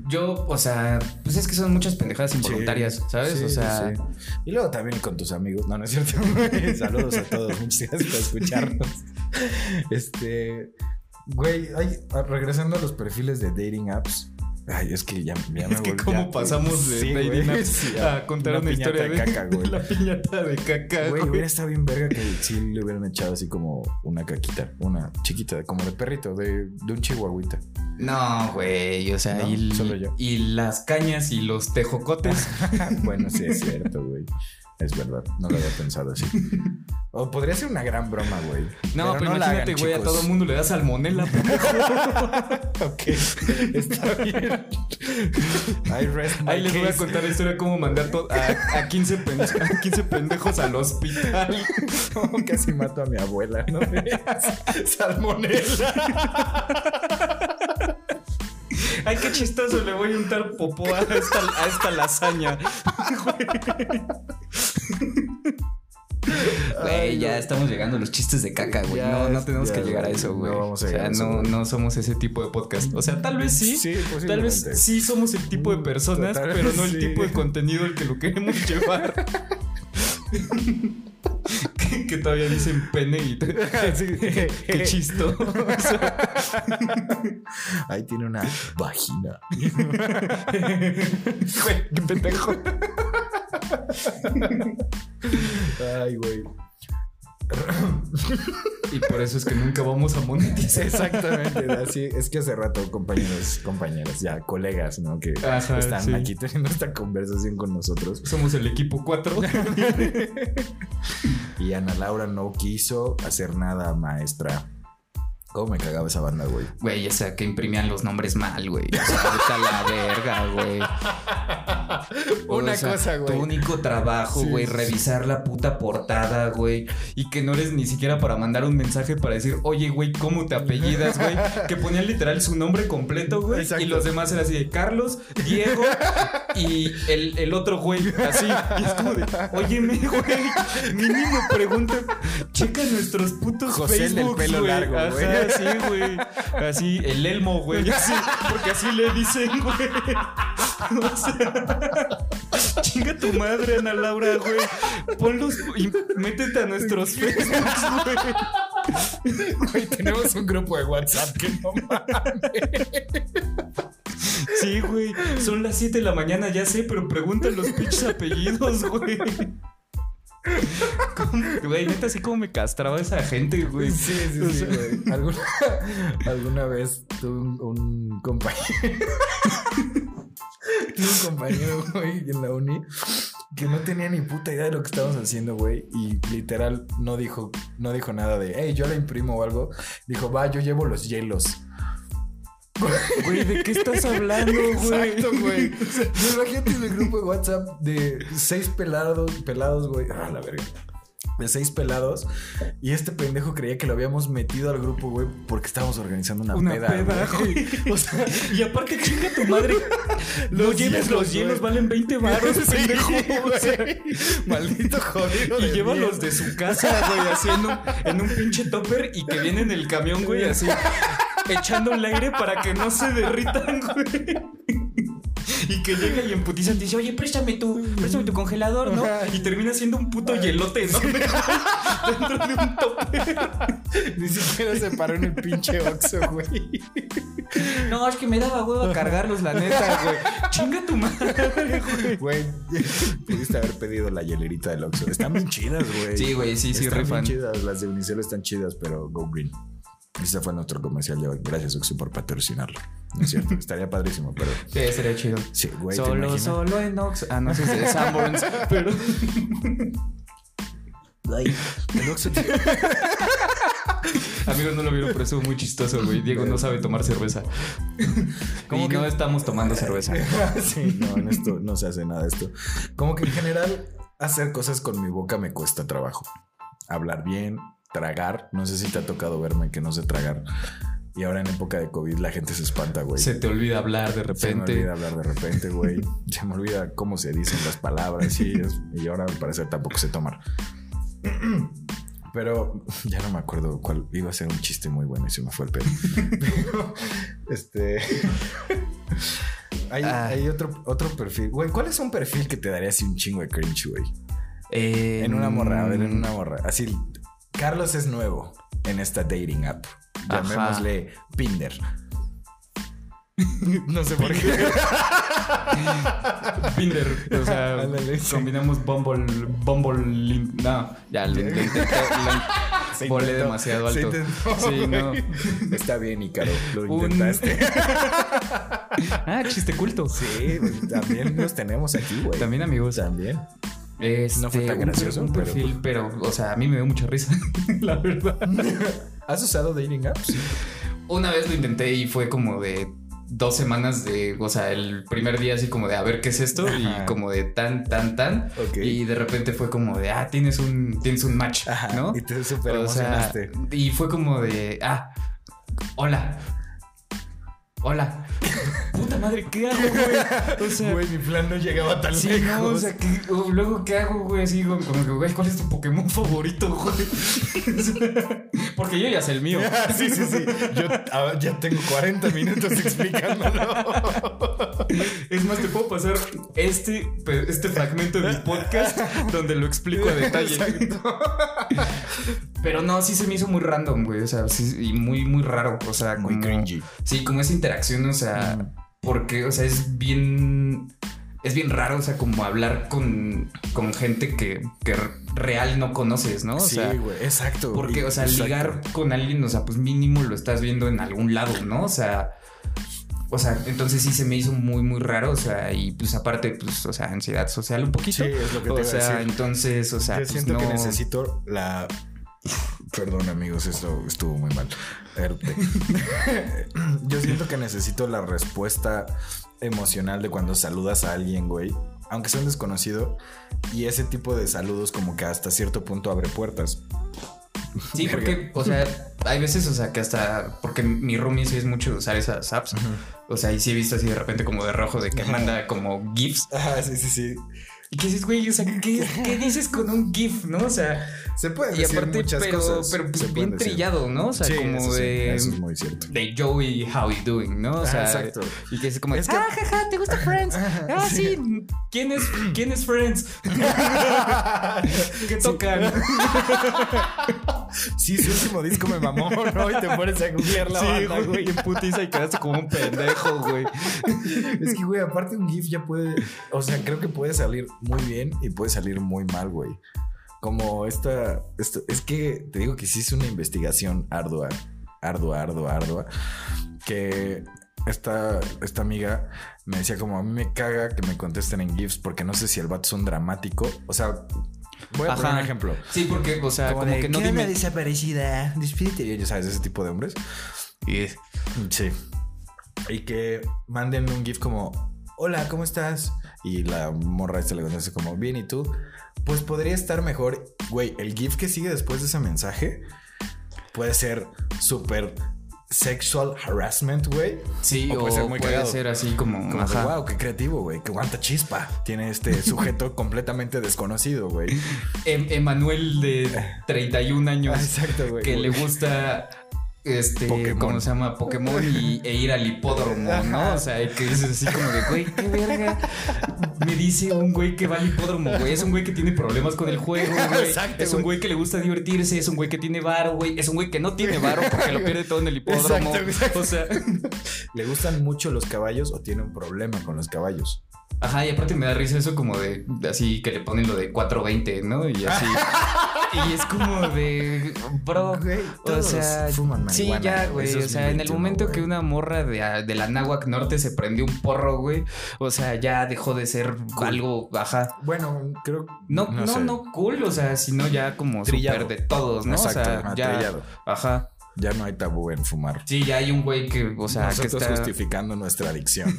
Yo, o sea, pues es que son muchas pendejadas involuntarias, Sí, ¿sabes? sí, o sea, sí. Y luego también con tus amigos. No, no es cierto. Saludos a todos. Muchas gracias por escucharnos. Este. Güey, ay, regresando a los perfiles de dating apps. Ay, es que ya, ya me es que cómo pasamos de Sí, a contar una una, historia piñata de caca, güey. la piñata de caca, Güey, güey. hubiera estado bien verga que sí le hubieran echado así como una caquita, una chiquita, como de perrito, de, de un chihuahuita. No, güey, o sea, No, y, solo yo. y las cañas y los tejocotes. bueno, sí es cierto, güey. Es verdad, no lo había pensado así. O podría ser una gran broma, güey. No, pero, la imagínate, hagan, güey, a todo el mundo le da salmonela. Ok, está bien. Ahí les voy a contar la historia de cómo mandar a, a 15 pen- a 15 pendejos al hospital. Cómo casi mato a mi abuela, ¿no? Salmonela. Ay, qué chistoso, le voy a untar popó a esta, a esta lasaña. Güey, ya estamos llegando a los chistes de caca, güey. No, no tenemos que llegar a eso, güey. No vamos a o llegar sea, a eso, no, no somos ese tipo de podcast. O sea, tal vez sí. Sí, Tal vez sí somos el tipo de personas, Total- pero no el sí. tipo de contenido al que lo queremos llevar. que, que todavía dicen pene y qué, qué chistoso. Ahí tiene una vagina. Güey, qué pendejo. Ay, güey. Y por eso es que nunca vamos a monetizar. Exactamente, así es que hace rato, compañeros, compañeras, ya colegas, ¿no? Que Ajá, están sí. aquí teniendo esta conversación con nosotros. Somos el equipo 4. Y Ana Laura no quiso hacer nada, maestra. ¿Cómo me cagaba esa banda, güey? Güey, o sea, que imprimían los nombres mal, güey. O sea, la verga, güey. Una O sea, cosa, güey. Tu único trabajo, Sí, güey, sí. revisar la puta portada, güey. Y que no eres ni siquiera para mandar un mensaje para decir, oye, güey, ¿cómo te apellidas, güey? Que ponían literal su nombre completo, güey. Exacto. Y los demás eran así de Carlos, Diego y el, el otro güey, así. Y es como de, óyeme, güey, mínimo pregunta, checa nuestros putos José el del pelo güey. largo, güey. Ajá, sí, güey. Así, el Elmo, güey. Así, porque así le dicen, güey. O sea, chinga tu madre, Ana Laura, güey. Ponlos y métete a nuestros Facebooks, güey. Güey, tenemos un grupo de WhatsApp que no Sí, güey. Son las 7 de la mañana, ya sé, pero pregunta los pinches apellidos, güey. Güey, neta, así como me castraba esa gente, güey. Sí, sí, O sí, sea, güey. ¿Alguna, alguna vez tuve un, un compañero. tuve un compañero, güey, en la uni que no tenía ni puta idea de lo que estábamos haciendo, güey. Y literal no dijo, no dijo nada de, hey, yo la imprimo o algo. Dijo, va, yo llevo los hielos. Güey, ¿de qué estás hablando, güey? Exacto, güey. Imagínate el grupo de WhatsApp de seis pelados, pelados, güey. Ah, la verga. De seis pelados. Y este pendejo creía que lo habíamos metido al grupo, güey, porque estábamos organizando una, Una peda. peda, güey. O sea, Y aparte, chinga tu madre. No Los lleves hielos, los hielos, valen 20 baros, Sí, pendejo. O sea, güey. Maldito jodido. y lleva los de su casa, güey, así en un, en un pinche topper y que viene en el camión, güey, así echando el aire para que no se derritan, güey. Y que llega y en putiza te dice, oye, préstame tu, préstame tu congelador, ¿no? Y termina siendo un puto hielote güey, dentro de un topper. Ni siquiera se paró en el pinche Oxxo, güey. No, es que me daba huevo cargarlos, la neta, güey. Chinga tu madre, güey. Güey, pudiste haber pedido la hielerita del Oxxo. Están bien chidas, güey. Sí, güey, sí, sí, Están rifan. chidas. Las de Unicel están chidas, pero go green. Ese fue nuestro comercial de hoy. Gracias, Oxxo, por patrocinarlo. No es cierto, estaría padrísimo, pero Sí, sería chido. sí, güey, ¿te solo, solo en Ox. Ah, no sé si es Sanborns, pero. El Oxxo tiene- Amigos, no lo vieron, pero estuvo muy chistoso, güey. Diego no sabe tomar cerveza. ¿Cómo y que- no estamos tomando cerveza. sí, no, en esto no se hace nada esto. Como que en general, hacer cosas con mi boca me cuesta trabajo. Hablar bien, tragar. No sé si te ha tocado verme que no sé tragar. Y ahora en época de COVID la gente se espanta, güey. Se te olvida hablar de repente. Se me olvida hablar de repente, güey. se me olvida cómo se dicen las palabras y, y ahora al parecer tampoco sé tomar. Pero ya no me acuerdo cuál iba a ser un chiste muy bueno y se me fue el pelo. este. hay, ah. hay, otro, otro perfil. Güey, ¿cuál es un perfil que te daría así un chingo de cringe, güey? en una morra, a ver, en una morra. Así, Carlos es nuevo en esta dating app. Llamémosle Pinder. no sé por qué. Pinder. O sea, combinamos Bumble. Bumble. No, ya lo intenté. volé demasiado alto. Sí, no. Está bien, Icaro. Lo intentaste. ah, chiste culto. Sí, también los tenemos aquí, güey. También, amigos. También. Este, no fue tan gracioso, un, perfil, pero... o sea, a mí me dio mucha risa, la verdad. ¿Has usado dating apps? Una vez lo intenté y fue como de dos semanas de, o sea, el primer día así como de a ver qué es esto y como de tan, tan, tan. Y de repente fue como de, ah, tienes un, tienes un match, ¿no? Y te super emocionaste. y fue como de, ah, hola. Hola. Puta madre, ¿qué hago, güey? O sea, güey, mi plan no llegaba tan sí, lejos. No, o sea, luego, ¿qué hago, güey? Así como, que, güey, ¿cuál es tu Pokémon favorito, güey? Porque yo ya sé el mío. sí, sí, sí. Yo ya tengo 40 minutos explicándolo. Es más, te puedo pasar este, este fragmento de mi podcast donde lo explico a detalle. Exacto. Pero no, sí se me hizo muy random, güey. O sea, sí, y muy, muy raro. O sea, muy cringy. Sí, como esa interacción, o sea, porque, o sea, es bien. Es bien raro, o sea, como hablar con, con gente que, que real no conoces, ¿no? O sí, güey, exacto. Porque, o sea, ligar con alguien, o sea, pues mínimo lo estás viendo en algún lado, ¿no? O sea. O sea, entonces sí se me hizo muy, muy raro. O sea, y pues aparte, pues, o sea, ansiedad social un poquito. Sí, es lo que te O sea, entonces, o sea. Yo pues, siento que necesito la Perdón amigos, esto estuvo muy mal. Yo siento que necesito la respuesta emocional de cuando saludas a alguien, güey. Aunque sea un desconocido. Y ese tipo de saludos como que hasta cierto punto abre puertas. Sí, porque, o sea, hay veces, o sea, que hasta, porque mi roomie sí es mucho usar esas apps, o sea, y sí he visto así de repente como de rojo de que manda como GIFs. Ah, sí, sí, sí. Y que dices, güey, o sea, ¿qué, ¿qué, dices con un GIF, no? O sea, se puede decir y aparte, muchas pero, cosas. Pero pues, bien trillado, ¿no? O sea, como de. Eso es muy cierto. De Joey, how you doing, ¿no? O sea, exacto. Y que es como, es que... ah, jaja, ¿te gusta Friends? Ah, sí. ¿Quién es, ¿Quién es Friends? ¿Qué tocan? Sí, su último disco me mamó, ¿no? Y te pones a googlear la sí, banda, güey. En putiza y quedaste como un pendejo, güey. es que, güey, aparte un GIF ya puede. O sea, creo que puede salir muy bien y puede salir muy mal, güey. Como esta, es que te digo que sí es una investigación ardua, ardua, ardua, ardua, que esta, esta amiga me decía como a mí me caga que me contesten en GIFs porque no sé si el vato es un dramático, o sea, Voy a poner un ejemplo. Sí, porque, o sea, como, que no dime. desaparecida, despídete. Ya sabes, ese tipo de hombres. Y sí. Y que manden un GIF como, hola, ¿cómo estás? Y la morra esta le contesta como, bien, ¿y tú? Pues podría estar mejor. Güey, el GIF que sigue después de ese mensaje puede ser súper sexual harassment, güey. Sí, o puede, ser, muy puede ser así como, como wow, qué creativo, güey, qué guanta chispa tiene este sujeto completamente desconocido, güey. Em, Emanuel de 31 años. Exacto, güey. Que le gusta este, ¿cómo se llama? Pokémon y, e ir al hipódromo, ¿no? O sea, que dices así como de, güey, qué verga. Me dice un güey que va al hipódromo, güey. Es un güey que tiene problemas con el juego, güey. Exacto, es un güey que le gusta divertirse, es un güey que tiene varo, güey. Es un güey que no tiene varo porque lo pierde todo en el hipódromo. Exacto, O sea, ¿le gustan mucho los caballos o tiene un problema con los caballos? Ajá, y aparte me da risa eso como de, así que le ponen lo de 420, ¿no? Y así. y es como de, bro, o sea, sí, ya, güey, o sea, en el momento que una morra de, de, la Náhuac Norte se prendió un porro, güey, o sea, ya dejó de ser algo, ajá. Bueno, creo no, no, no, cool, o sea, sino ya como súper de todos, ¿no? Exacto, o sea, ya, ajá. Ya no hay tabú en fumar. Sí, ya hay un güey que, o sea, que está justificando nuestra adicción.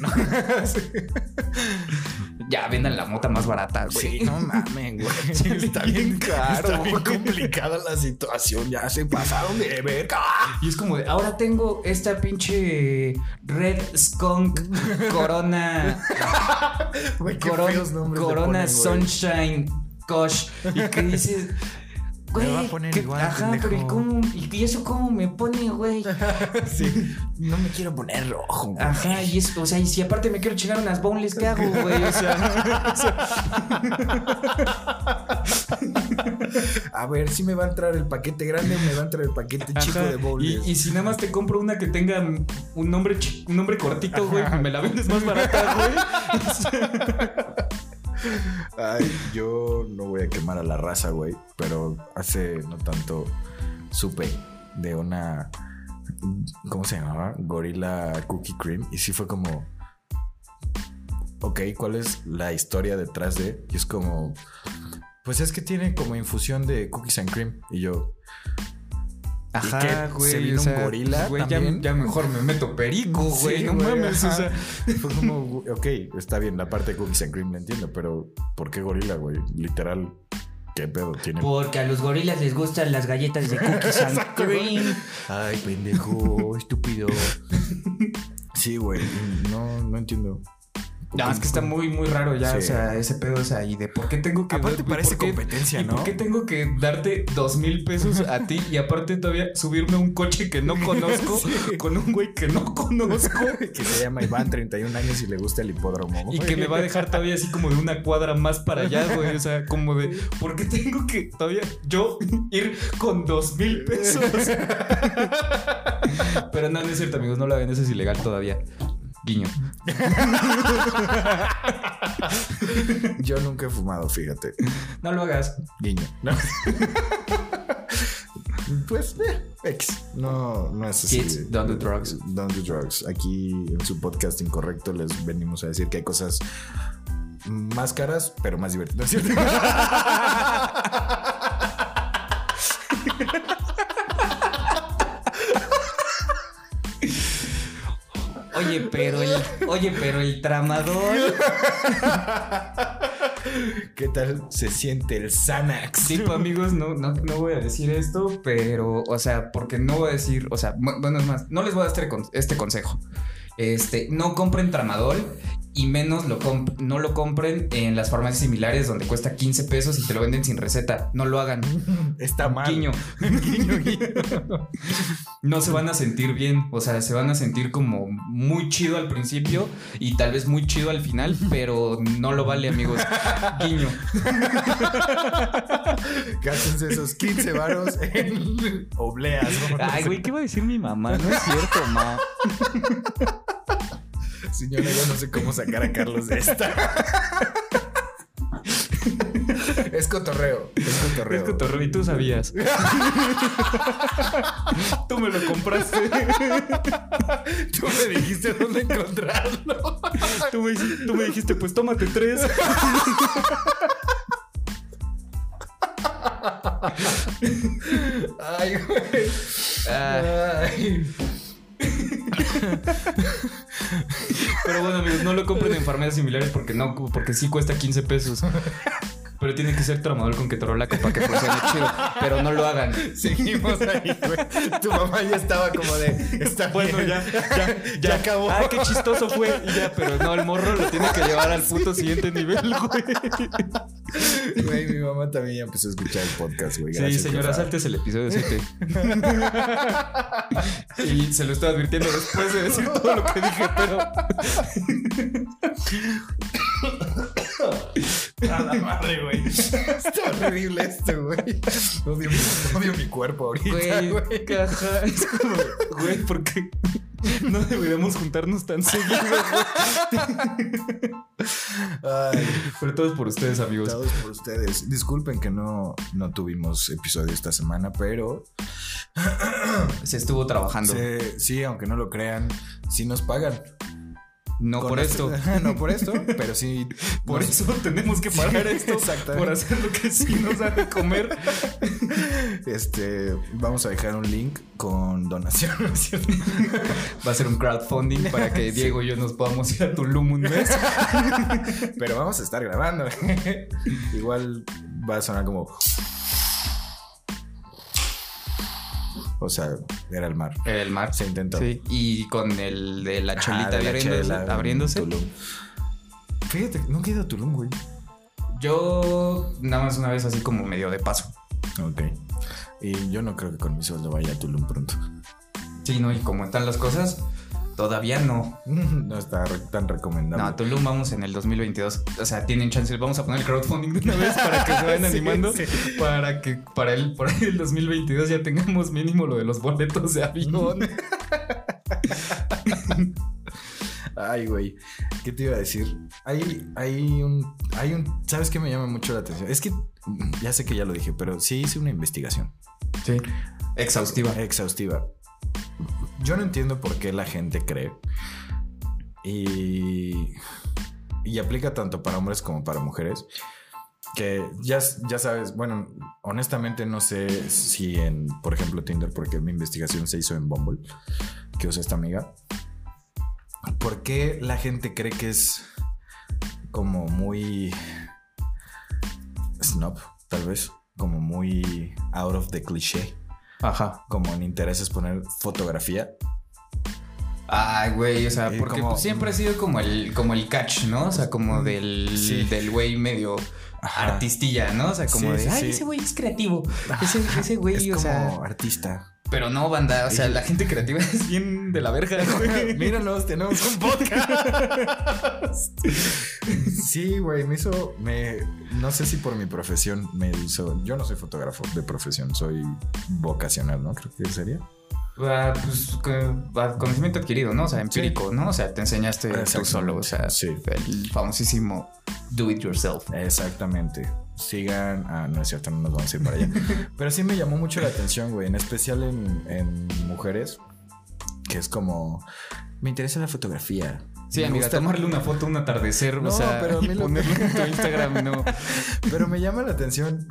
ya vendan la mota más barata, güey. Sí, no mames, güey. está bien caro. Está bien complicada la situación. Ya se pasaron de verga. Y es como de, ahora tengo esta pinche Red Skunk Corona. Güey, qué Coron- Corona ponen. Sunshine Kosh. Y que dices. Me Güey, va a poner igual, ajá, pendejo. pero ¿y, cómo, ¿y eso cómo me pone, güey? Sí. No me quiero poner rojo, güey. Ajá, y es, o sea, y si aparte me quiero chingar unas boneless, ¿qué hago, güey? O sea, A ver si me va a entrar el paquete grande o me va a entrar el paquete chico ajá, de bowls. y, y si nada más te compro una que tenga un nombre, un nombre cortito, güey, me la vendes más barata, güey. Ay, yo no voy a quemar a la raza, güey. Pero hace no tanto supe de una. ¿Cómo se llamaba? Gorilla Cookie Cream. Y sí fue como. Ok, ¿cuál es la historia detrás de? Y es como. Pues es que tiene como infusión de cookies and cream. Y yo. Ajá, güey. se vino o sea, un gorila pues, güey, ya, también. ya mejor me meto perico, güey. Sí, no mames, o sea. Fue como, ok, está bien, la parte de cookies and cream la entiendo, pero ¿por qué gorila, güey? Literal, ¿qué pedo? Tiene. Porque a los gorilas les gustan las galletas de cookies and cream. Ay, pendejo, estúpido. Sí, güey, no, no entiendo. No, es que está muy, muy raro ya, Sí. o sea, ese pedo, o sea, y de por qué tengo que... Aparte parece qué- competencia, ¿Y ¿no? por qué tengo que darte dos mil pesos a ti y aparte todavía subirme a un coche que no conozco Sí. con un güey que no conozco que se llama Iván, 31 años y le gusta el hipódromo. y que me va a dejar todavía así como de una cuadra más para allá, güey? O sea, como de, ¿por qué tengo que todavía yo ir con dos mil pesos? Pero no, no es cierto, amigos, no lo hagan, eso es ilegal todavía. Guiño. Yo nunca he fumado, fíjate. No lo hagas. Guiño. ¿no? pues, eh. No, no es así. Kids, don't do drugs. Don't do drugs. Aquí en su podcast incorrecto les venimos a decir que hay cosas más caras, pero más divertidas. Oye, pero el, oye, pero el tramador. ¿Qué tal se siente el Xanax? Tipo, amigos, no, no, no voy a decir esto, pero, o sea, porque no voy a decir, o sea, bu- bueno, es más, no les voy a dar este, este consejo. Este, no compren tramadol y menos lo comp- no lo compren en las farmacias similares donde cuesta 15 pesos y te lo venden sin receta. No lo hagan. Está mal. Guiño. guiño, guiño. No se van a sentir bien, o sea, se van a sentir como muy chido al principio y tal vez muy chido al final, pero no lo vale, amigos. Guiño. Gástense esos 15 varos en obleas. Ay, güey, ¿qué va a decir mi mamá? No es cierto, ma. Señora, yo no sé cómo sacar a Carlos de esta. es cotorreo. Es cotorreo. Es cotorreo y tú sabías. tú me lo compraste. Tú me dijiste dónde encontrarlo. tú, me, dijiste- tú me dijiste, pues tómate tres. Ay, güey. Ay. Pero bueno, amigos, no lo compren en farmacias similares porque no, porque sí cuesta 15 pesos. Pero tiene que ser tramador con ketorolaco para que funcione chido. Pero no lo hagan. Seguimos ahí, güey. Tu mamá ya estaba como de. Está Bueno, bien. ya, ya, Ya acabó. Ah, qué chistoso fue. Y ya, pero no, el morro lo tiene que llevar al puto siguiente nivel, güey. Güey, mi mamá también ya empezó a escuchar el podcast, güey. Sí, señora, saltes el episodio 7. y se lo estoy advirtiendo después de decir todo lo que dije, pero. A la madre, güey. Está horrible esto, güey. Odio, mi- odio mi cuerpo ahorita, Güey, güey. caja. Es como, güey, ¿por qué no deberíamos juntarnos tan seguido, güey? Ay, Pero todo es por ustedes, amigos. todos por ustedes. Disculpen que no, no tuvimos episodio esta semana, pero Se estuvo trabajando. se- sí, aunque no lo crean, sí nos pagan. No por esto. no por esto, pero sí. Por eso tenemos que pagar esto. Por hacer lo que sí nos hace comer. Este, vamos a dejar un link con donación. Va a ser un crowdfunding para que Diego y yo nos podamos ir a Tulum un mes. pero vamos a estar grabando. Igual va a sonar como. O sea, era el mar. Era el mar. Se intentó. Sí. Y con el de la chelita abriéndose. Fíjate, nunca he ido a Tulum, güey. Yo nada más una vez así como medio de paso. Ok. Y yo no creo que con mi sueldo vaya a Tulum pronto. Sí, no, y como están las cosas, Todavía no. No está tan recomendable. No, Tulum vamos en el 2022. O sea, tienen chance. Vamos a poner el crowdfunding de una vez para que se vayan animando. Para que para el, para el 2022 ya tengamos mínimo lo de los boletos de avión. Ay, güey. ¿Qué te iba a decir? Hay, hay un. Hay un. ¿Sabes qué me llama mucho la atención? Es que ya sé que ya lo dije, pero sí hice una investigación. Sí. Exhaustiva. Exhaustiva yo no entiendo por qué la gente cree. Y, y aplica tanto para hombres como para mujeres. Que ya, ya sabes, bueno, honestamente no sé si en, por ejemplo, Tinder, porque mi investigación se hizo en Bumble, que usa esta amiga. ¿Por qué la gente cree que es como muy snob, tal vez? Como muy out of the cliché. Ajá. Como en intereses poner fotografía. Ay, güey, o sea, porque siempre ha sido como el, como el catch, ¿no? O sea, como del, del güey medio artistilla, ¿no? O sea, como de, ay, ese güey es creativo. Ese, ese güey, es o como sea. artista. Pero no, banda, o sea, la gente creativa es bien de la verga. Míranos, tenemos un podcast. sí, güey, me hizo, me, no sé si por mi profesión me hizo, yo no soy fotógrafo de profesión, soy vocacional, ¿no? Creo que sería. Uh, pues conocimiento adquirido, ¿no? O sea, empírico, ¿no? O sea, te enseñaste tú solo, o sea, el famosísimo do it yourself. Exactamente. Sigan, ah, no es cierto, no nos vamos a ir para allá. Pero sí me llamó mucho la atención, güey, en especial en, mujeres, que es como, me interesa la fotografía. Sí, amiga, tomarle una foto un atardecer, o sea, pero y ponerlo en tu Instagram, no. Pero me llama la atención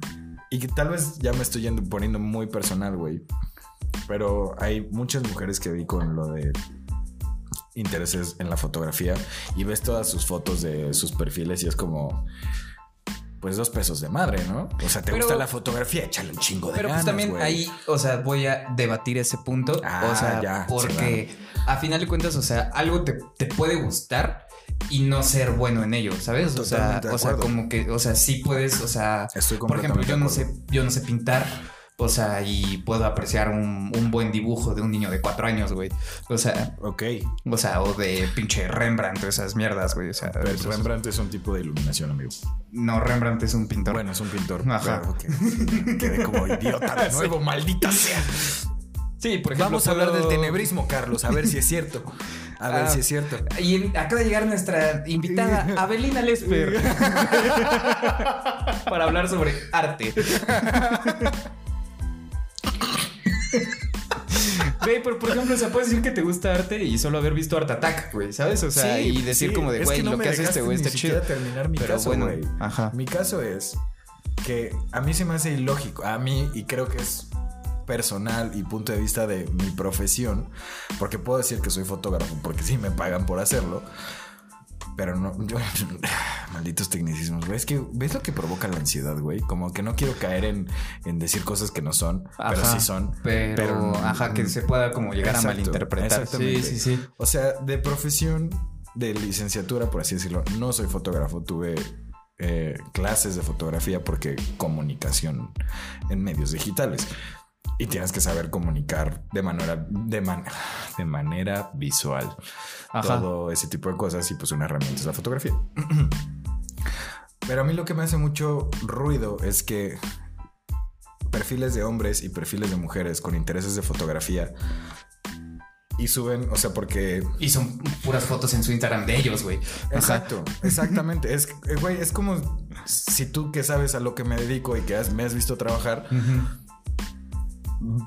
y que tal vez ya me estoy yendo, poniendo muy personal, güey. Pero hay muchas mujeres que vi con lo de intereses en la fotografía y ves todas sus fotos de sus perfiles y es como pues dos pesos de madre, ¿no? O sea, te gusta la fotografía, échale un chingo de Pero pues también ahí, o sea, voy a debatir ese punto. Ah, o sea, ya, porque a final de cuentas, o sea, algo te, te, puede gustar y no ser bueno en ello, ¿sabes? O sea, o sea, como que, o sea, sí puedes, o sea, por ejemplo, yo no sé, yo no sé pintar o sea, y puedo apreciar un, buen dibujo de un niño de cuatro años, güey. O sea. Ok. O sea, o de pinche Rembrandt, esas mierdas, güey. O sea, Rembrandt es un tipo de iluminación, amigo. No, Rembrandt es un pintor. Bueno, es un pintor. Ajá. Quedé como idiota de nuevo, maldita sea. Sí, por ejemplo. Vamos a hablar del tenebrismo, Carlos, a ver si es cierto. A ver ah, si es cierto. Y acaba de llegar nuestra invitada, Abelina Lesper, para hablar sobre arte. Güey, pero por ejemplo, o sea, puedes decir que te gusta arte y solo haber visto Art Attack, güey, ¿sabes? O sea, y decir como de, güey, lo que hace este güey está chido. terminar mi pero caso, bueno, Ajá. Mi caso es que a mí se me hace ilógico, a mí, y creo que es personal y punto de vista de mi profesión, porque puedo decir que soy fotógrafo, porque sí me pagan por hacerlo, pero no, yo, malditos tecnicismos, güey. Es que ves lo que provoca la ansiedad, güey. Como que no quiero caer en, decir cosas que no son, pero sí son. Pero, ajá, que se pueda como llegar a malinterpretar. Sí, sí, sí. O sea, de profesión, de licenciatura, por así decirlo, no soy fotógrafo. Tuve eh, clases de fotografía porque comunicación en medios digitales. Y tienes que saber comunicar de manera, de, de manera visual. Todo ese tipo de cosas y pues una herramienta es la fotografía. Pero a mí lo que me hace mucho ruido es que perfiles de hombres y perfiles de mujeres con intereses de fotografía y suben, o sea, porque. Y son puras fotos en su Instagram de ellos, güey. Exacto, exactamente. Es, eh, güey, es como si tú que sabes a lo que me dedico y que me has visto trabajar,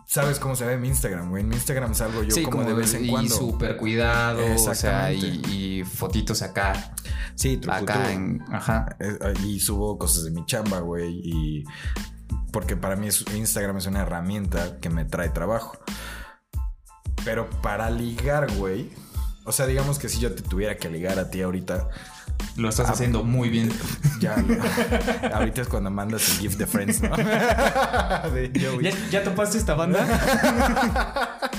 sabes cómo se ve mi Instagram, güey. En mi Instagram salgo yo Sí, como, como de vez en y cuando. súper cuidado, o sea, y, y fotitos acá, Sí, truco, acá truco. en, ajá. Eh, Y subo cosas de mi chamba, güey. Y porque para mí Instagram es una herramienta que me trae trabajo. Pero para ligar, güey. O sea, digamos que si yo te tuviera que ligar a ti ahorita, Lo estás haciendo muy bien. ya. ahorita es cuando mandas el gift de Friends, ¿no? De Joey. ¿Ya, ya topaste esta banda?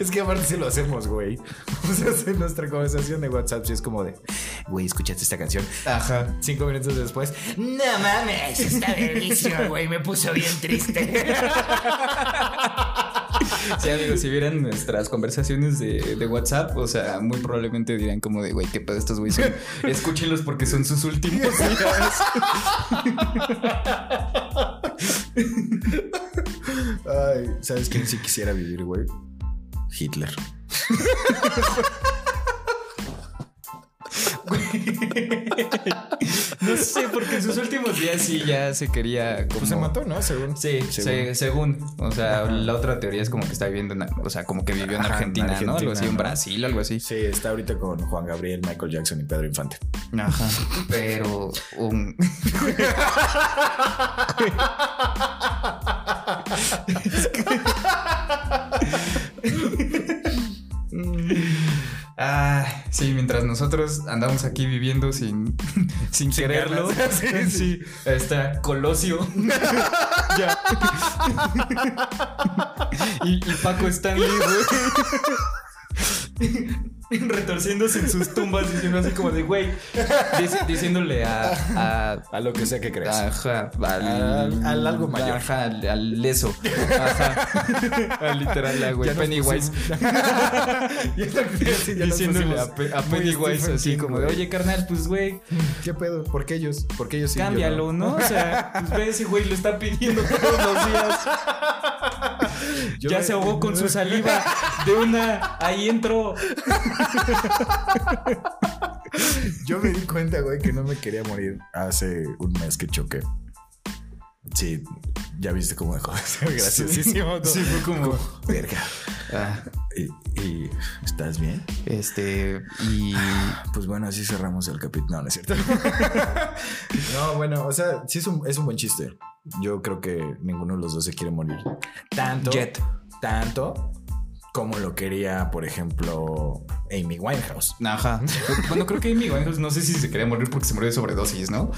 Es que aparte sí lo hacemos, güey. O sea, en nuestra conversación de WhatsApp sí es como de, güey, escuchaste esta canción. Ajá. Cinco minutos después, no mames, está buenísimo, güey, me puso bien triste. Sí, amigos, si vieran nuestras conversaciones de, de WhatsApp, o sea, muy probablemente dirán como de, güey, qué pedo estos güeyes son. Escúchenlos porque son sus últimos días. Ay, ¿sabes quién sí quisiera vivir, güey? Hitler. No sé, porque en sus últimos días sí ya se quería como... Pues se mató, ¿no? Según. Sí, se- según. O sea, la otra teoría es como que está viviendo en, o sea, como que vivió en Ajá, en Argentina, ¿no? Algo así, en. Brasil, algo así. Sí, está ahorita con Juan Gabriel, Michael Jackson y Pedro Infante. Ajá. Pero un. Ah, andamos aquí viviendo sin, sin, quererlo. sí, está Colosio. ya. y, y Paco Stanley, güey. Retorciéndose en sus tumbas diciendo así como de güey. dic- diciéndole a, a A lo que sea que creas. Ajá, al, Al- al algo mayor. Ajá, al, al leso. Ajá. al literal, a güey. Pennywise. Diciéndole a, Pe- a Pennywise Stephen así King, como de, oye, carnal, pues güey, ¿Qué pedo? ¿Por qué ellos? ¿Por qué ellos sí? yo cámbialo, ¿no? O sea, pues ve ese güey lo está pidiendo todos los días. Yo ya me- se ahogó con su saliva de una. Ahí entró. Yo me di cuenta, güey, que no me quería morir hace un mes que choqué. Sí, ya viste cómo dejó de ser graciosísimo. Sí, fue como- Verga. Ah, ¿Y, y estás bien? este. Y. Pues bueno, así cerramos el capítulo. No, no es cierto. no, bueno, o sea, sí es un, es un buen chiste. Yo creo que ninguno de los dos se quiere morir. Tanto. Jet. Tanto como lo quería, por ejemplo, Amy Winehouse. Ajá. Bueno, creo que Amy Winehouse no sé si se quería morir porque se murió de sobredosis, ¿no?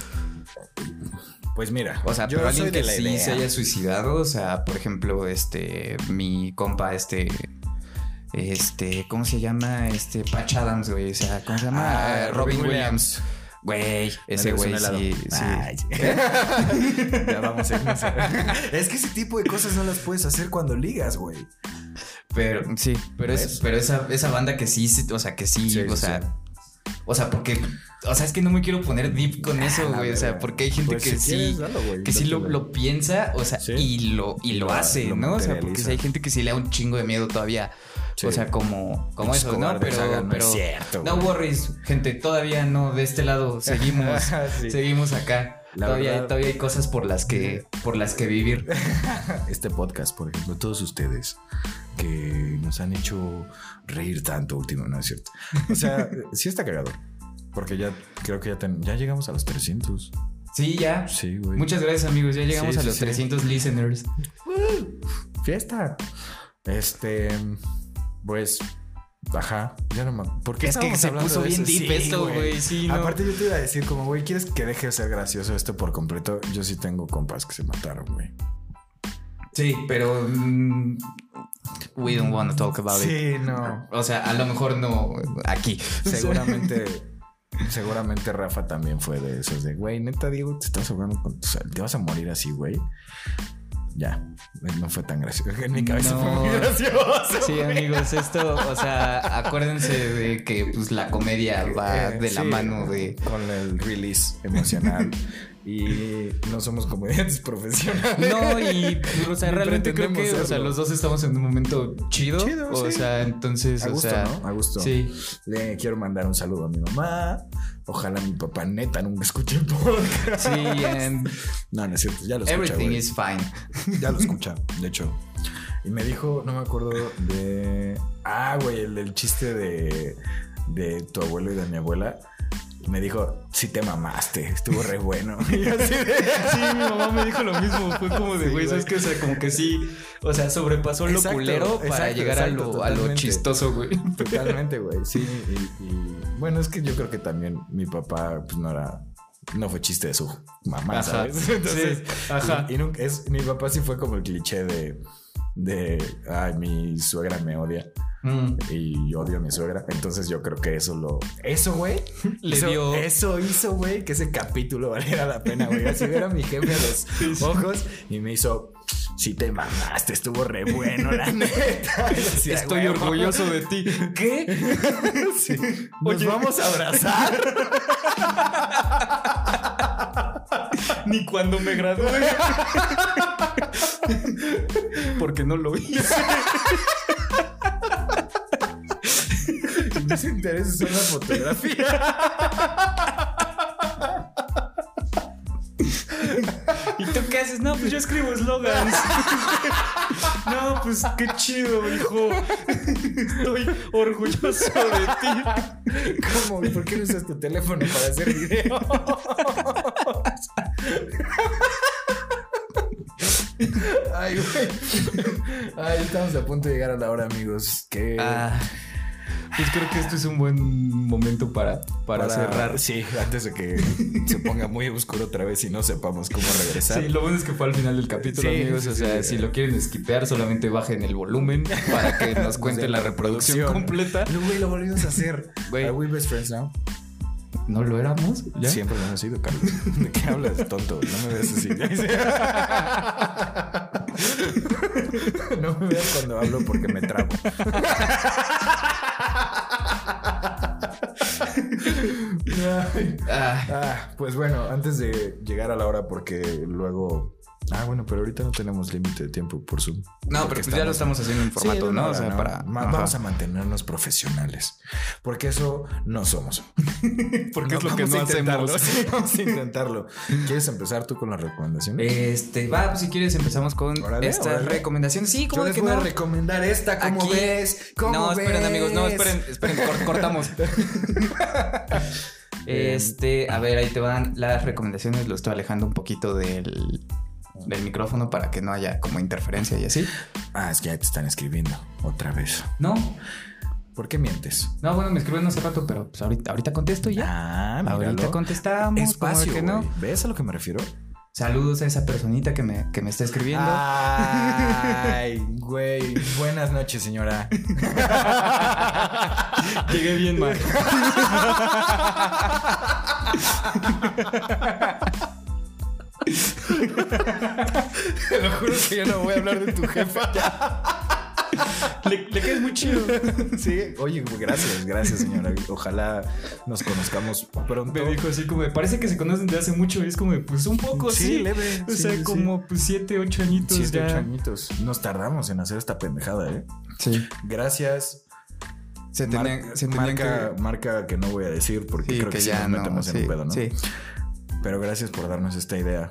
Pues mira, O sea, yo pero alguien que sí idea. se haya suicidado, o sea, por ejemplo, este, mi compa, este, este, ¿cómo se llama? Este, Patch Adams, güey, o sea, ¿cómo se llama? Ah, Eh, Robin Robin Williams. Güey, ese güey sí. Ay, ya vamos a irnos. Es que ese tipo de cosas no las puedes hacer cuando ligas, güey. Pero, sí, pero, es, pero esa, esa banda que sí, o sea, que sí, Sí, o sea, sí. o sea, porque, o sea, es que no me quiero poner deep con eso, Ah, la güey, o sea, porque hay gente Pues que si sí, dalo, que sí lo, lo piensa, o sea, y lo, y lo hace, lo ¿no? O sea, porque si hay gente que sí le da un chingo de miedo todavía, Sí. o sea, como, como eso, ¿no? Pero, no es cierto, no worries, gente, todavía no, de este lado, seguimos, Sí. seguimos acá. La todavía, verdad- todavía hay cosas por las que, por las que vivir. Este podcast, por ejemplo, todos ustedes que nos han hecho reír tanto último, ¿no es cierto? O sea, sí está cagado. Porque ya creo que ya, ten- ya llegamos a los 300. Sí, ya. Sí, güey. Muchas gracias, amigos. Ya llegamos Sí, a los sí. 300 listeners. Fiesta. Este, pues, ajá. Ya no me. ¿Por qué Es que se hablando puso de bien eso? deep Sí, esto, güey. Sí, no. Aparte, yo te iba a decir, como, güey, ¿quieres que deje de ser gracioso esto por completo? Yo sí tengo compas que se mataron, güey. Sí, pero. mm, we don't want to talk about it. Sí, no. O sea, a lo mejor no aquí. Seguramente, seguramente Rafa también fue de esos de, güey, neta, Diego, te estás ahogando con tu sal. Te vas a morir así, güey. Ya, no fue tan gracioso. En mi cabeza No. fue muy gracioso. Sí, amigos, esto, o sea, acuérdense de que pues la comedia va Eh, de la mano de. Con el release emocional. y no somos comediantes profesionales. No, y o sea, realmente creo que o sea, los dos estamos en un momento chido. Chido, o sí. sea, entonces, A o gusto, sea, ¿no? A gusto. Sí. Le quiero mandar un saludo a mi mamá. Ojalá mi papá neta nunca escuche el podcast. Sí, and No, no es cierto. Ya lo escucha, everything güey. is fine. Ya lo escucha, de hecho. Y me dijo, no me acuerdo de. Ah, güey, el del chiste de, de tu abuelo y de mi abuela. Me dijo, sí te mamaste, estuvo re bueno. Y así de- Sí, mi mamá me dijo lo mismo. Fue como de, Sí, güey, ¿sabes güey. qué? O sea, como que sí. O sea, sobrepasó lo Exacto, culero para exacto, llegar a, lo, a lo chistoso, güey. Totalmente, güey. Sí, y, y- bueno, es que yo creo que también mi papá, pues no era. No fue chiste de su mamá, Ajá. ¿sabes? Entonces, Sí, ajá. Y, y nunca es, mi papá sí fue como el cliché de, de, ay, mi suegra me odia. Mm. y odio a mi suegra. Entonces yo creo que eso lo. Eso, güey. Le hizo- dio- Eso hizo, güey, que ese capítulo valiera la pena, güey. Así ver a mi jefe a los ojos y me hizo. Si te mamaste, estuvo re bueno, la neta. Decía, Estoy "Güey, orgulloso de ti. ¿Qué? sí. Nos Oye. vamos a abrazar. Ni cuando me gradué. Porque no lo hice. Mis intereses son la fotografía. ¿Y tú qué haces? No, pues yo escribo slogans. No, pues qué chido, hijo. Estoy orgulloso de ti. ¿Cómo? ¿Y por qué no usas tu teléfono para hacer video? Ay, güey. Ay, estamos a punto de llegar a la hora, amigos. Que Ah, pues creo que esto es un buen momento para, para, cerrar. Sí, antes de que se ponga muy oscuro otra vez y no sepamos cómo regresar. Sí, lo bueno es que fue al final del capítulo, Sí, amigos. o sea, sí. si lo quieren skipear, solamente bajen el volumen para que nos cuente la reproducción completa. No, güey, lo volvimos a hacer. Güey. Are we best friends now? ¿No lo éramos? ¿Ya? Siempre lo hemos sido, Carlos. ¿De qué hablas, tonto? No me veas así. No me veas cuando hablo porque me trabo. Ay. Ah, pues bueno, antes de llegar a la hora, porque luego. Ah, bueno, pero ahorita no tenemos límite de tiempo por Zoom. no, Porque pero pues ya lo estamos haciendo en formato, ¿no? O sea, para. Ajá. Vamos a mantenernos profesionales. Porque eso no somos. Porque es lo que no a hacemos. sí, vamos a intentarlo. ¿Quieres empezar tú con las recomendaciones? Este, va, pues si quieres empezamos con Órale, estas recomendaciones. Sí, como de que voy no. a recomendar esta, ¿cómo Aquí- ves? ¿Cómo no, esperen, ves? amigos, no, esperen, esperen, cor- cortamos. este, a ver, ahí te van las recomendaciones. Lo estoy alejando un poquito del, del micrófono para que no haya como interferencia y así. Ah, es que ya te están escribiendo otra vez. No, ¿Por qué mientes? no, bueno, me escribieron hace rato, pero pues ahorita, ahorita contesto y ya. Ah, ahorita míralo. contestamos. Espacio, que no. ¿Ves a lo que me refiero? Saludos a esa personita que me, que me está escribiendo. Ay, güey. Buenas noches, señora. Llegué bien mal. Te lo juro que yo no voy a hablar de tu jefa. le, le quedas muy chido. Sí, oye, gracias, gracias, señora. Ojalá nos conozcamos pronto. Me dijo así como, parece que se conocen de hace mucho y es como, pues un poco, Sí, sí. leve, O sí, sea, sí, como pues siete, ocho añitos Siete, ya. ocho añitos. Nos tardamos en hacer esta pendejada, ¿eh? Sí. Gracias. Se Mar- se tenían marca, que... marca que no voy a decir porque Sí, creo que, que sí ya nos no, metemos en un pedo, ¿no? sí. Pero gracias por darnos esta idea.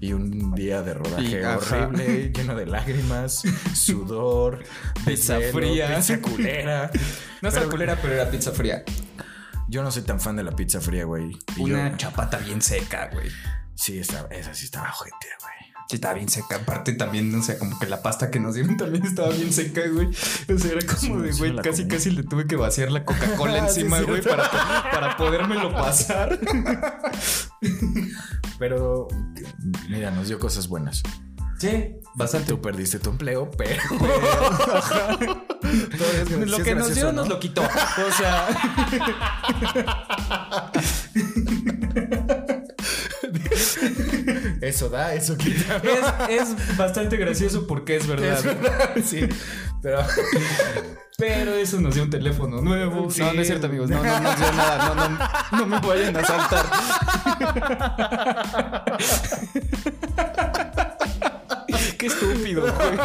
Y un día de rodaje Y, ajá. horrible, lleno de lágrimas, sudor, Pizza desvelo, fría. Pizza culera. No Pero culera, pero era pizza fría. Yo no soy tan fan de la pizza fría, güey. Y Una yo- chapata bien seca, güey. Sí, esa, esa sí estaba ojete, güey. Sí, estaba bien seca. Aparte también, o sea, como que la pasta que nos dieron también estaba bien seca, güey. O sea, era como de, güey, casi casi le tuve que vaciar la Coca-Cola encima, güey, para, para podérmelo pasar. Pero, mira, nos dio cosas buenas. Sí, bastante. Tú perdiste tu empleo, pero. Es Lo es que nos dio ¿no? nos lo quitó. O sea, Eso da, eso quita. es, es bastante gracioso porque es verdad. Es verdad, sí. Pero, Pero eso nos dio un teléfono nuevo. Sí. No, no es cierto, amigos. No, no nos dio nada. No, no, no me vayan a saltar. Qué estúpido, güey.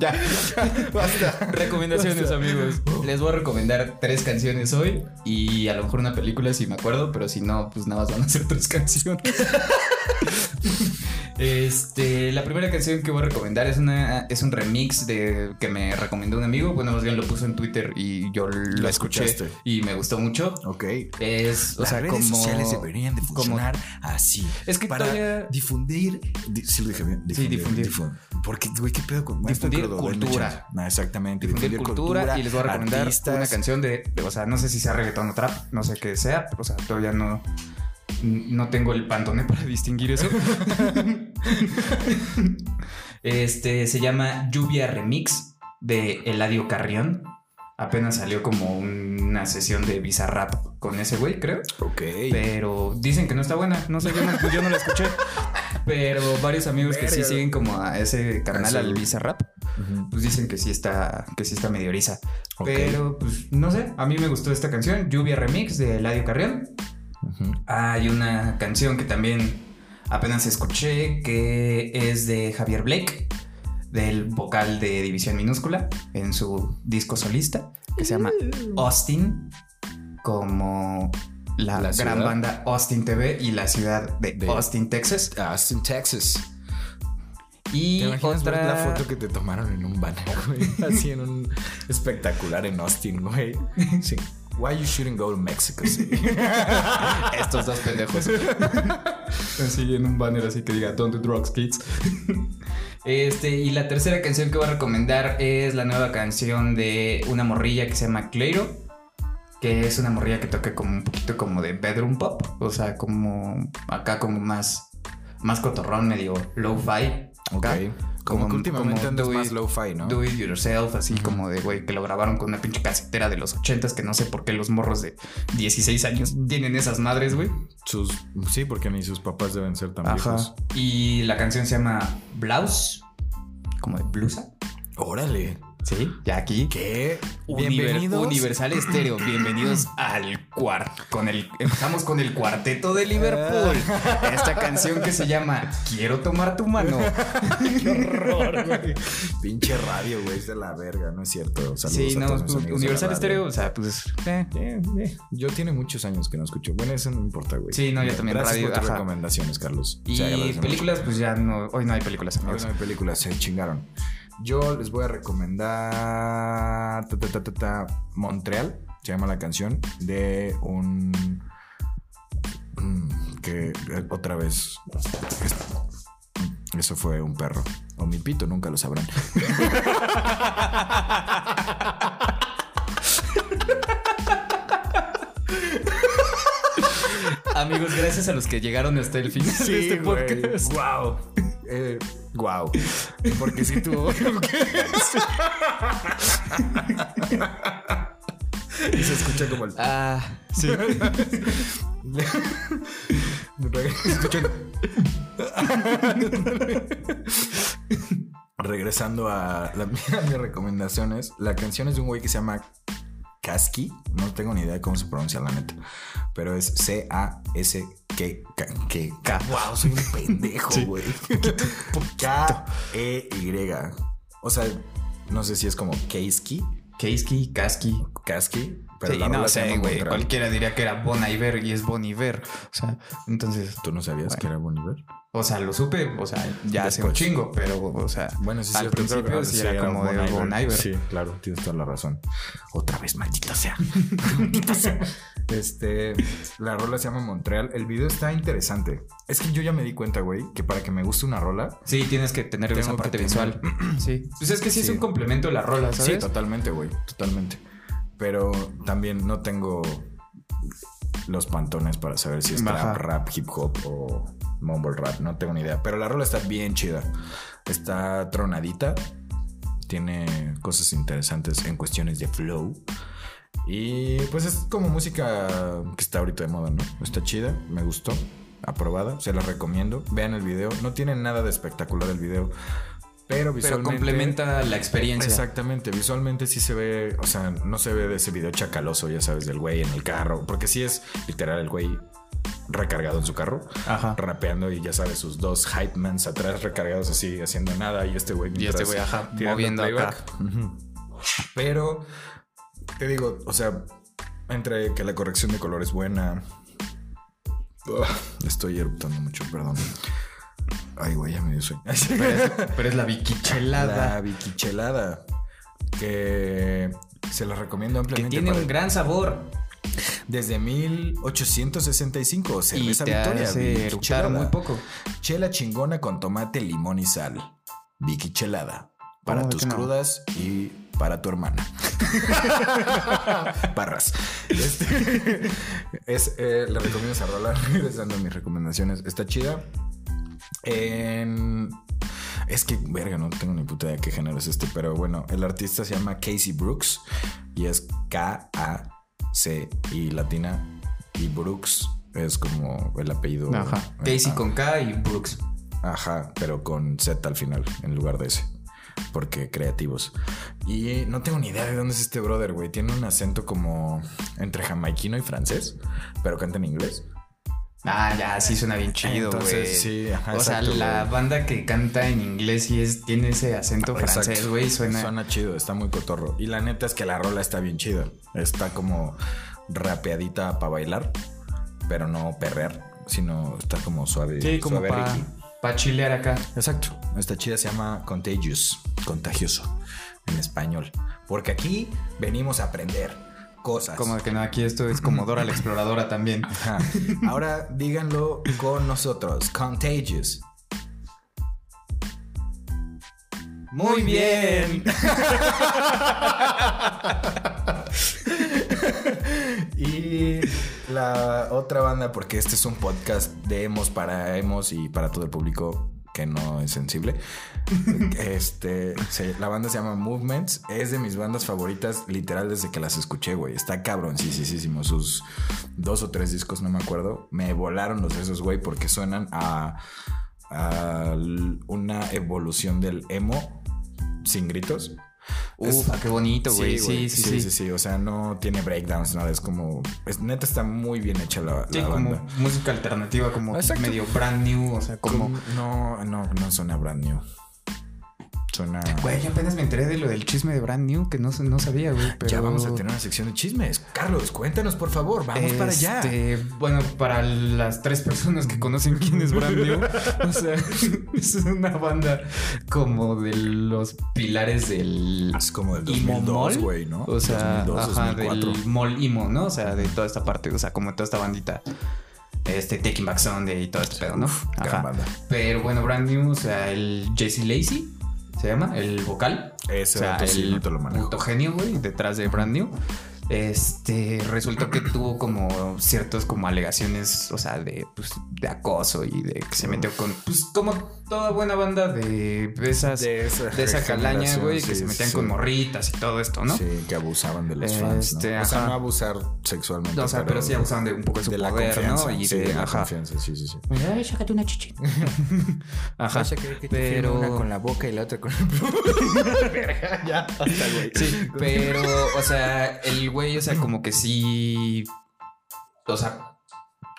Ya. basta. Recomendaciones, amigos. Les voy a recomendar tres canciones hoy y a lo mejor una película si me acuerdo, pero si no, pues nada más van a ser tres canciones. Este, la primera canción que voy a recomendar es una es un remix de que me recomendó un amigo, bueno, más bien lo puso en Twitter y yo lo ¿Lo escuché escuchaste? y me gustó mucho. Ok. Es, o Las sea, redes como sociales deberían de como- funcionar así. Es que para todavía- difundir. di- sí, lo dije bien. Sí, difundir. difun- porque, güey, ¿qué pedo con Difundir cultura. Ah, exactamente. difundir cultura, y les voy a recomendar artistas. una canción de, de- o sea, no sé si sea reggaetón o trap, no sé qué sea, pero, o sea, todavía no no tengo el pantone para distinguir eso. este se llama Lluvia Remix de Eladio Carrión. Apenas salió como una sesión de Bizarrap con ese güey, creo. Ok. Pero dicen que no está buena. No sé, yo no, yo no la escuché. Pero varios amigos que sí siguen como a ese canal, al. Bizarrap, pues dicen que sí está, que sí está medio. Pero, pues, no sé. A mí me gustó esta canción, Lluvia Remix de Eladio Carrión. Hay una canción que también apenas escuché que es de Javier Blake, del vocal de División Minúscula, en su disco solista, que se llama Austin, como la, La gran banda Austin TV y la ciudad de, De- Austin, Texas. Austin, Texas. ¿Te Y imaginas ver otra la foto que te tomaron en un banner, güey? Así en un espectacular en Austin, güey. Sí. Why you shouldn't go to Mexico City? estos dos pendejos. así en un banner así que diga Don't do drugs, kids. Este, y la tercera canción que voy a recomendar es la nueva canción de una morrilla que se llama Clairo. Que es una morrilla que toca como un poquito como de bedroom pop. O sea, como acá como más, más cotorrón, medio low-fi. Ok. Acá. Como, que últimamente como do más it- low-fi, ¿no? Do it yourself, así como de güey, que lo grabaron con una pinche casetera de los ochentas que no sé por qué los morros de 16 años tienen esas madres, güey. Sus, sí, porque ni sus papás deben ser tan viejos. Y la canción se llama Blouse, como de blusa. Órale. Sí, ya aquí. ¿Qué? Bienvenidos. Universal Estéreo, bienvenidos al cuarto. Con el empezamos con el cuarteto de Liverpool. Esta canción que se llama Quiero tomar tu mano. Qué horror, güey. Pinche radio, güey, es de la verga, no es cierto. Saludos Sí, a no, todos amigos la Universal. Estéreo, o sea, pues eh, Eh, eh, Yo tiene muchos años que no escucho. Bueno, eso no importa, güey. Sí, no, yo también, Gracias radio, por tus ajá. recomendaciones, Carlos. y películas, pues ya no, hoy no hay películas, mucho. Hoy amigos. no hay películas, se chingaron. Yo les voy a recomendar ta, ta, ta, ta, ta, Montreal, se llama la canción, de un... mm, que eh, otra vez... es- Eso fue un perro. O mi pito, nunca lo sabrán. Amigos, gracias a los que llegaron hasta el final de este podcast. Wow. Eh, wow. Porque si tú. y se escucha como el. Ah, sí. Escuchan. Regresando a, la, a mis recomendaciones, la canción es de un güey que se llama Kaski. No tengo ni idea de cómo se pronuncia la neta, pero es C-A-S-K. K. K. Wow, soy un pendejo, güey. K-E-Y. O sea, no sé si es como Keiski, Keiski, Kaski. Kaski, pero sí, la no sé, güey. Cualquiera diría que era Bon Iver y es Bon Iver. O sea, entonces, ¿Tú no sabías que era Boniver? o sea, lo supe, o sea, ya hace un Después. chingo, pero, o sea, Bueno, sí, al cierto, principio creo que sí era como de Bon Iver. Sí, claro, tienes toda la razón. Otra vez, maldita sea. Maldita sea. Este, la rola se llama Montreal. El video está interesante. Es que yo ya me di cuenta, güey, que para que me guste una rola. Sí, tienes que tener esa parte tener- visual. Sí. Pues es que sí, es Sí. un complemento de la rola, Sí, ¿sabes? totalmente, güey, totalmente. Pero también no tengo los pantones para saber si es trap, rap, hip hop o mumble rap. No tengo ni idea. Pero la rola está bien chida. Está tronadita. Tiene cosas interesantes en cuestiones de flow. Y pues es como música que está ahorita de moda, ¿no? Está chida, me gustó, aprobada, se la recomiendo. Vean el video, no tiene nada de espectacular el video, Pero complementa la experiencia. Exactamente, visualmente sí se ve, o sea, no se ve de ese video chacaloso, ya sabes, del güey en el carro, porque sí es literal el güey recargado en su carro, Ajá. rapeando y ya sabes, sus dos hype mans atrás recargados así, haciendo nada, y este güey Y este güey, ajá, moviendo acá. Pero, te digo, o sea, entre que la corrección de color es buena. Estoy eruptando mucho, perdón. Ay, güey, ya me dio sueño. Pero es, pero es la biquichelada. La biquichelada. Que se la recomiendo Que ampliamente. tiene para- un gran sabor. Desde 1865, Y cerveza te Victoria. hace muy poco. Chela chingona con tomate, limón y sal. Vicky Chelada. Para ¿Cómo de tus que no? crudas y para tu hermana. Parras. Este, es, eh, le recomiendo esa rola. Regresando a mis recomendaciones. Está chida. En- Es que, verga, no tengo ni puta idea de qué género es este. Pero bueno, el artista se llama Casey Brooks. Y es K-A-C y latina. Y Brooks es como el apellido. Ajá. eh, Casey ah, con K y Brooks. Ajá, pero con Z al final, en lugar de S. Porque creativos. Y no tengo ni idea de dónde es este brother, güey. Tiene un acento como entre jamaiquino y francés, pero canta en inglés. Ah, ya, sí suena bien chido, güey. Sí, ajá, O sea, exacto, la banda que canta en inglés y es, tiene ese acento Exacto. francés, güey, suena. Suena chido, está muy cotorro. Y la neta es que la rola está bien chida. Está como rapeadita para bailar, pero no perrear, sino está como suave. Sí, como para pa chilear acá. Exacto. Esta chida se llama Contagious, contagioso en español. Porque aquí venimos a aprender cosas. Como que no, aquí esto es como Dora la exploradora también. Ajá. Ahora díganlo con nosotros. Contagious. Muy bien. Y la otra banda, porque este es un podcast de emos para emos y para todo el público que no es sensible. Este, se- la banda se llama Movements. Es de mis bandas favoritas, literal, desde que las escuché, güey. Está cabrón, sí, sí, sí, sí. Sus dos o tres discos, no me acuerdo. Me volaron los esos, güey, porque suenan a, una evolución del emo sin gritos. Ufa, qué bonito, güey. Sí, güey. sí, sí, sí, O sea, no tiene breakdowns, nada. Es como. Es, neta, está muy bien hecha la, Sí, la como banda. música alternativa, como Exacto. medio brand new, o sea, como... Como- No, no, no suena brand new. Suena. Güey, apenas me enteré de lo del chisme de brand new, que no, no sabía, güey, pero... Ya vamos a tener una sección de chismes. Carlos, cuéntanos, por favor. Vamos para allá. Este, Bueno, para las tres personas que conocen quién es Brand New, o sea, es una banda como de los pilares del Es como del emo 2002, mall, güey, ¿no? O sea, 2002, ajá, 2004. del mall emo, ¿no? O sea, de toda esta parte, o sea, como toda esta bandita. Este Taking Back Sunday y todo este pedo, ¿no? Banda. Pero bueno, Brand New, o sea, el JC Lacey se llama, el vocal. Ese O sea, dato sí el no te lo manejo. puto genio, güey, detrás de Brand New. Este resultó que tuvo como ciertas como alegaciones, o sea, de, pues, de acoso y de que se metió con, pues, como toda buena banda de, esas, de, De esa, calaña, güey, sí, que se metían sí. con morritas y todo esto, ¿no? Sí, que abusaban de los fans. Este, ¿no? O sea, ajá. no abusar sexualmente. O sea, pero, sí abusaban de un poco de su de la poder, confianza. ¿no? Y sí, de, de la ajá. confianza, sí, sí, sí. Ay, sácate una chichi. Ajá. Pero una con la boca y la otra con el Verga, ya, hasta güey. Sí, pero, o sea, el güey, o sea, como que sí. O sea,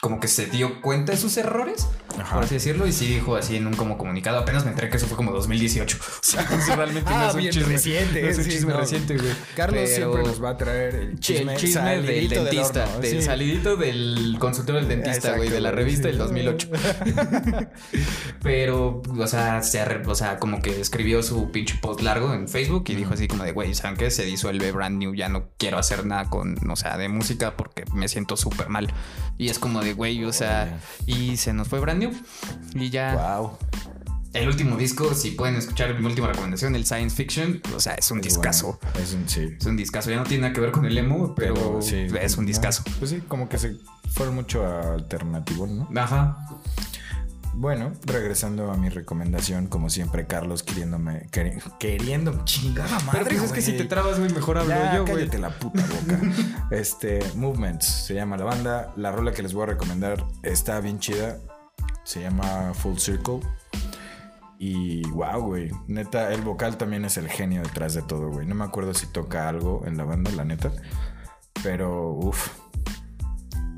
como que se dio cuenta de sus errores, Ajá. por así decirlo, y sí dijo así en un como comunicado. Apenas me enteré que eso fue como 2018. O sea, eso realmente no Ah, es un bien chisme reciente, No es un sí, chisme no. reciente, güey. Carlos Pero- siempre nos va a traer el Sí, chisme, el chisme del dentista, del sí. salidito del consultorio del dentista, güey, de la revista sí. del 2008. Pero, o sea, se arre- o sea, como que escribió su pinche post largo en Facebook y dijo así como de, güey, ¿saben qué? Se disuelve Brand New, ya no quiero hacer nada con, o sea, de música porque me siento súper mal. Y es como de, güey, o sea, y se nos fue Brand New. Y ya Wow. el último disco, si pueden escuchar mi última recomendación, el Science Fiction, o sea, es un Es discazo. bueno. Es un sí. Es un discazo, ya no tiene nada que ver con el emo, pero, sí, es un no, discazo. Pues sí, como que se fueron mucho alternativo, ¿no? Ajá. Bueno, regresando a mi recomendación, como siempre, Carlos queriéndome, queri- queriendo chingada madre. Pero pues es que si te trabas, güey, mejor hablo Ya, yo, güey. cállate la puta boca. este, Movements se llama la banda. La rola que les voy a recomendar está bien chida. Se llama Full Circle. Y wow, güey. Neta, el vocal también es el genio detrás de todo, güey. No me acuerdo si toca algo en la banda, la neta. Pero, uff.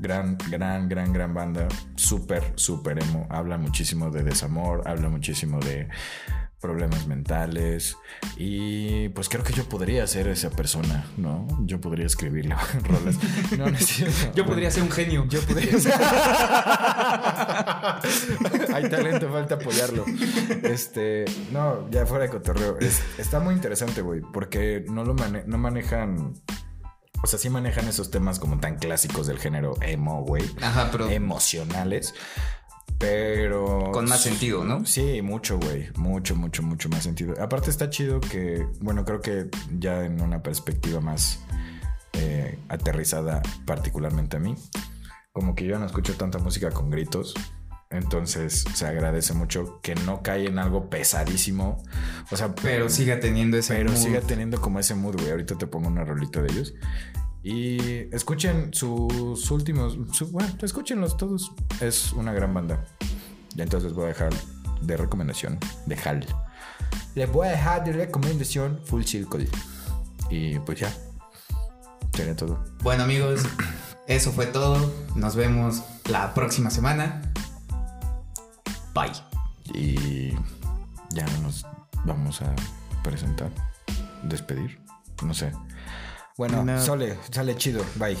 Gran, gran, gran, gran banda. Súper, súper emo. Habla muchísimo de desamor. Habla muchísimo de problemas mentales. Y pues creo que yo podría ser esa persona, ¿no? Yo podría escribirle rolas. No, no es cierto. Yo podría ser un genio. Yo podría ser. Hay talento, falta apoyarlo. Este, no, ya fuera de cotorreo. Es- está muy interesante, güey, porque no lo mane- no manejan. O sea, sí manejan esos temas como tan clásicos del género emo, güey. Ajá, pero Emocionales. Pero. con más sentido, ¿no? Sí, mucho, güey. Mucho, mucho, mucho más sentido. Aparte está chido que, bueno, creo que ya en una perspectiva más eh, aterrizada, particularmente a mí, como que yo no escucho tanta música con gritos. Entonces se agradece mucho que no cae en algo pesadísimo. O sea, Pero siga teniendo ese pero mood. siga teniendo como ese mood, güey. Ahorita te pongo una rolita de ellos. Y escuchen sus últimos. su- bueno, escúchenlos todos. Es una gran banda. Y entonces voy a dejar de recomendación de Hal. Les voy a dejar de recomendación Full Circle. Y pues ya. Sería todo. Bueno, amigos, eso fue todo. Nos vemos la próxima semana. Bye. Y ya nos vamos a presentar. Despedir. No sé. Bueno, No. sale, sale chido. Bye.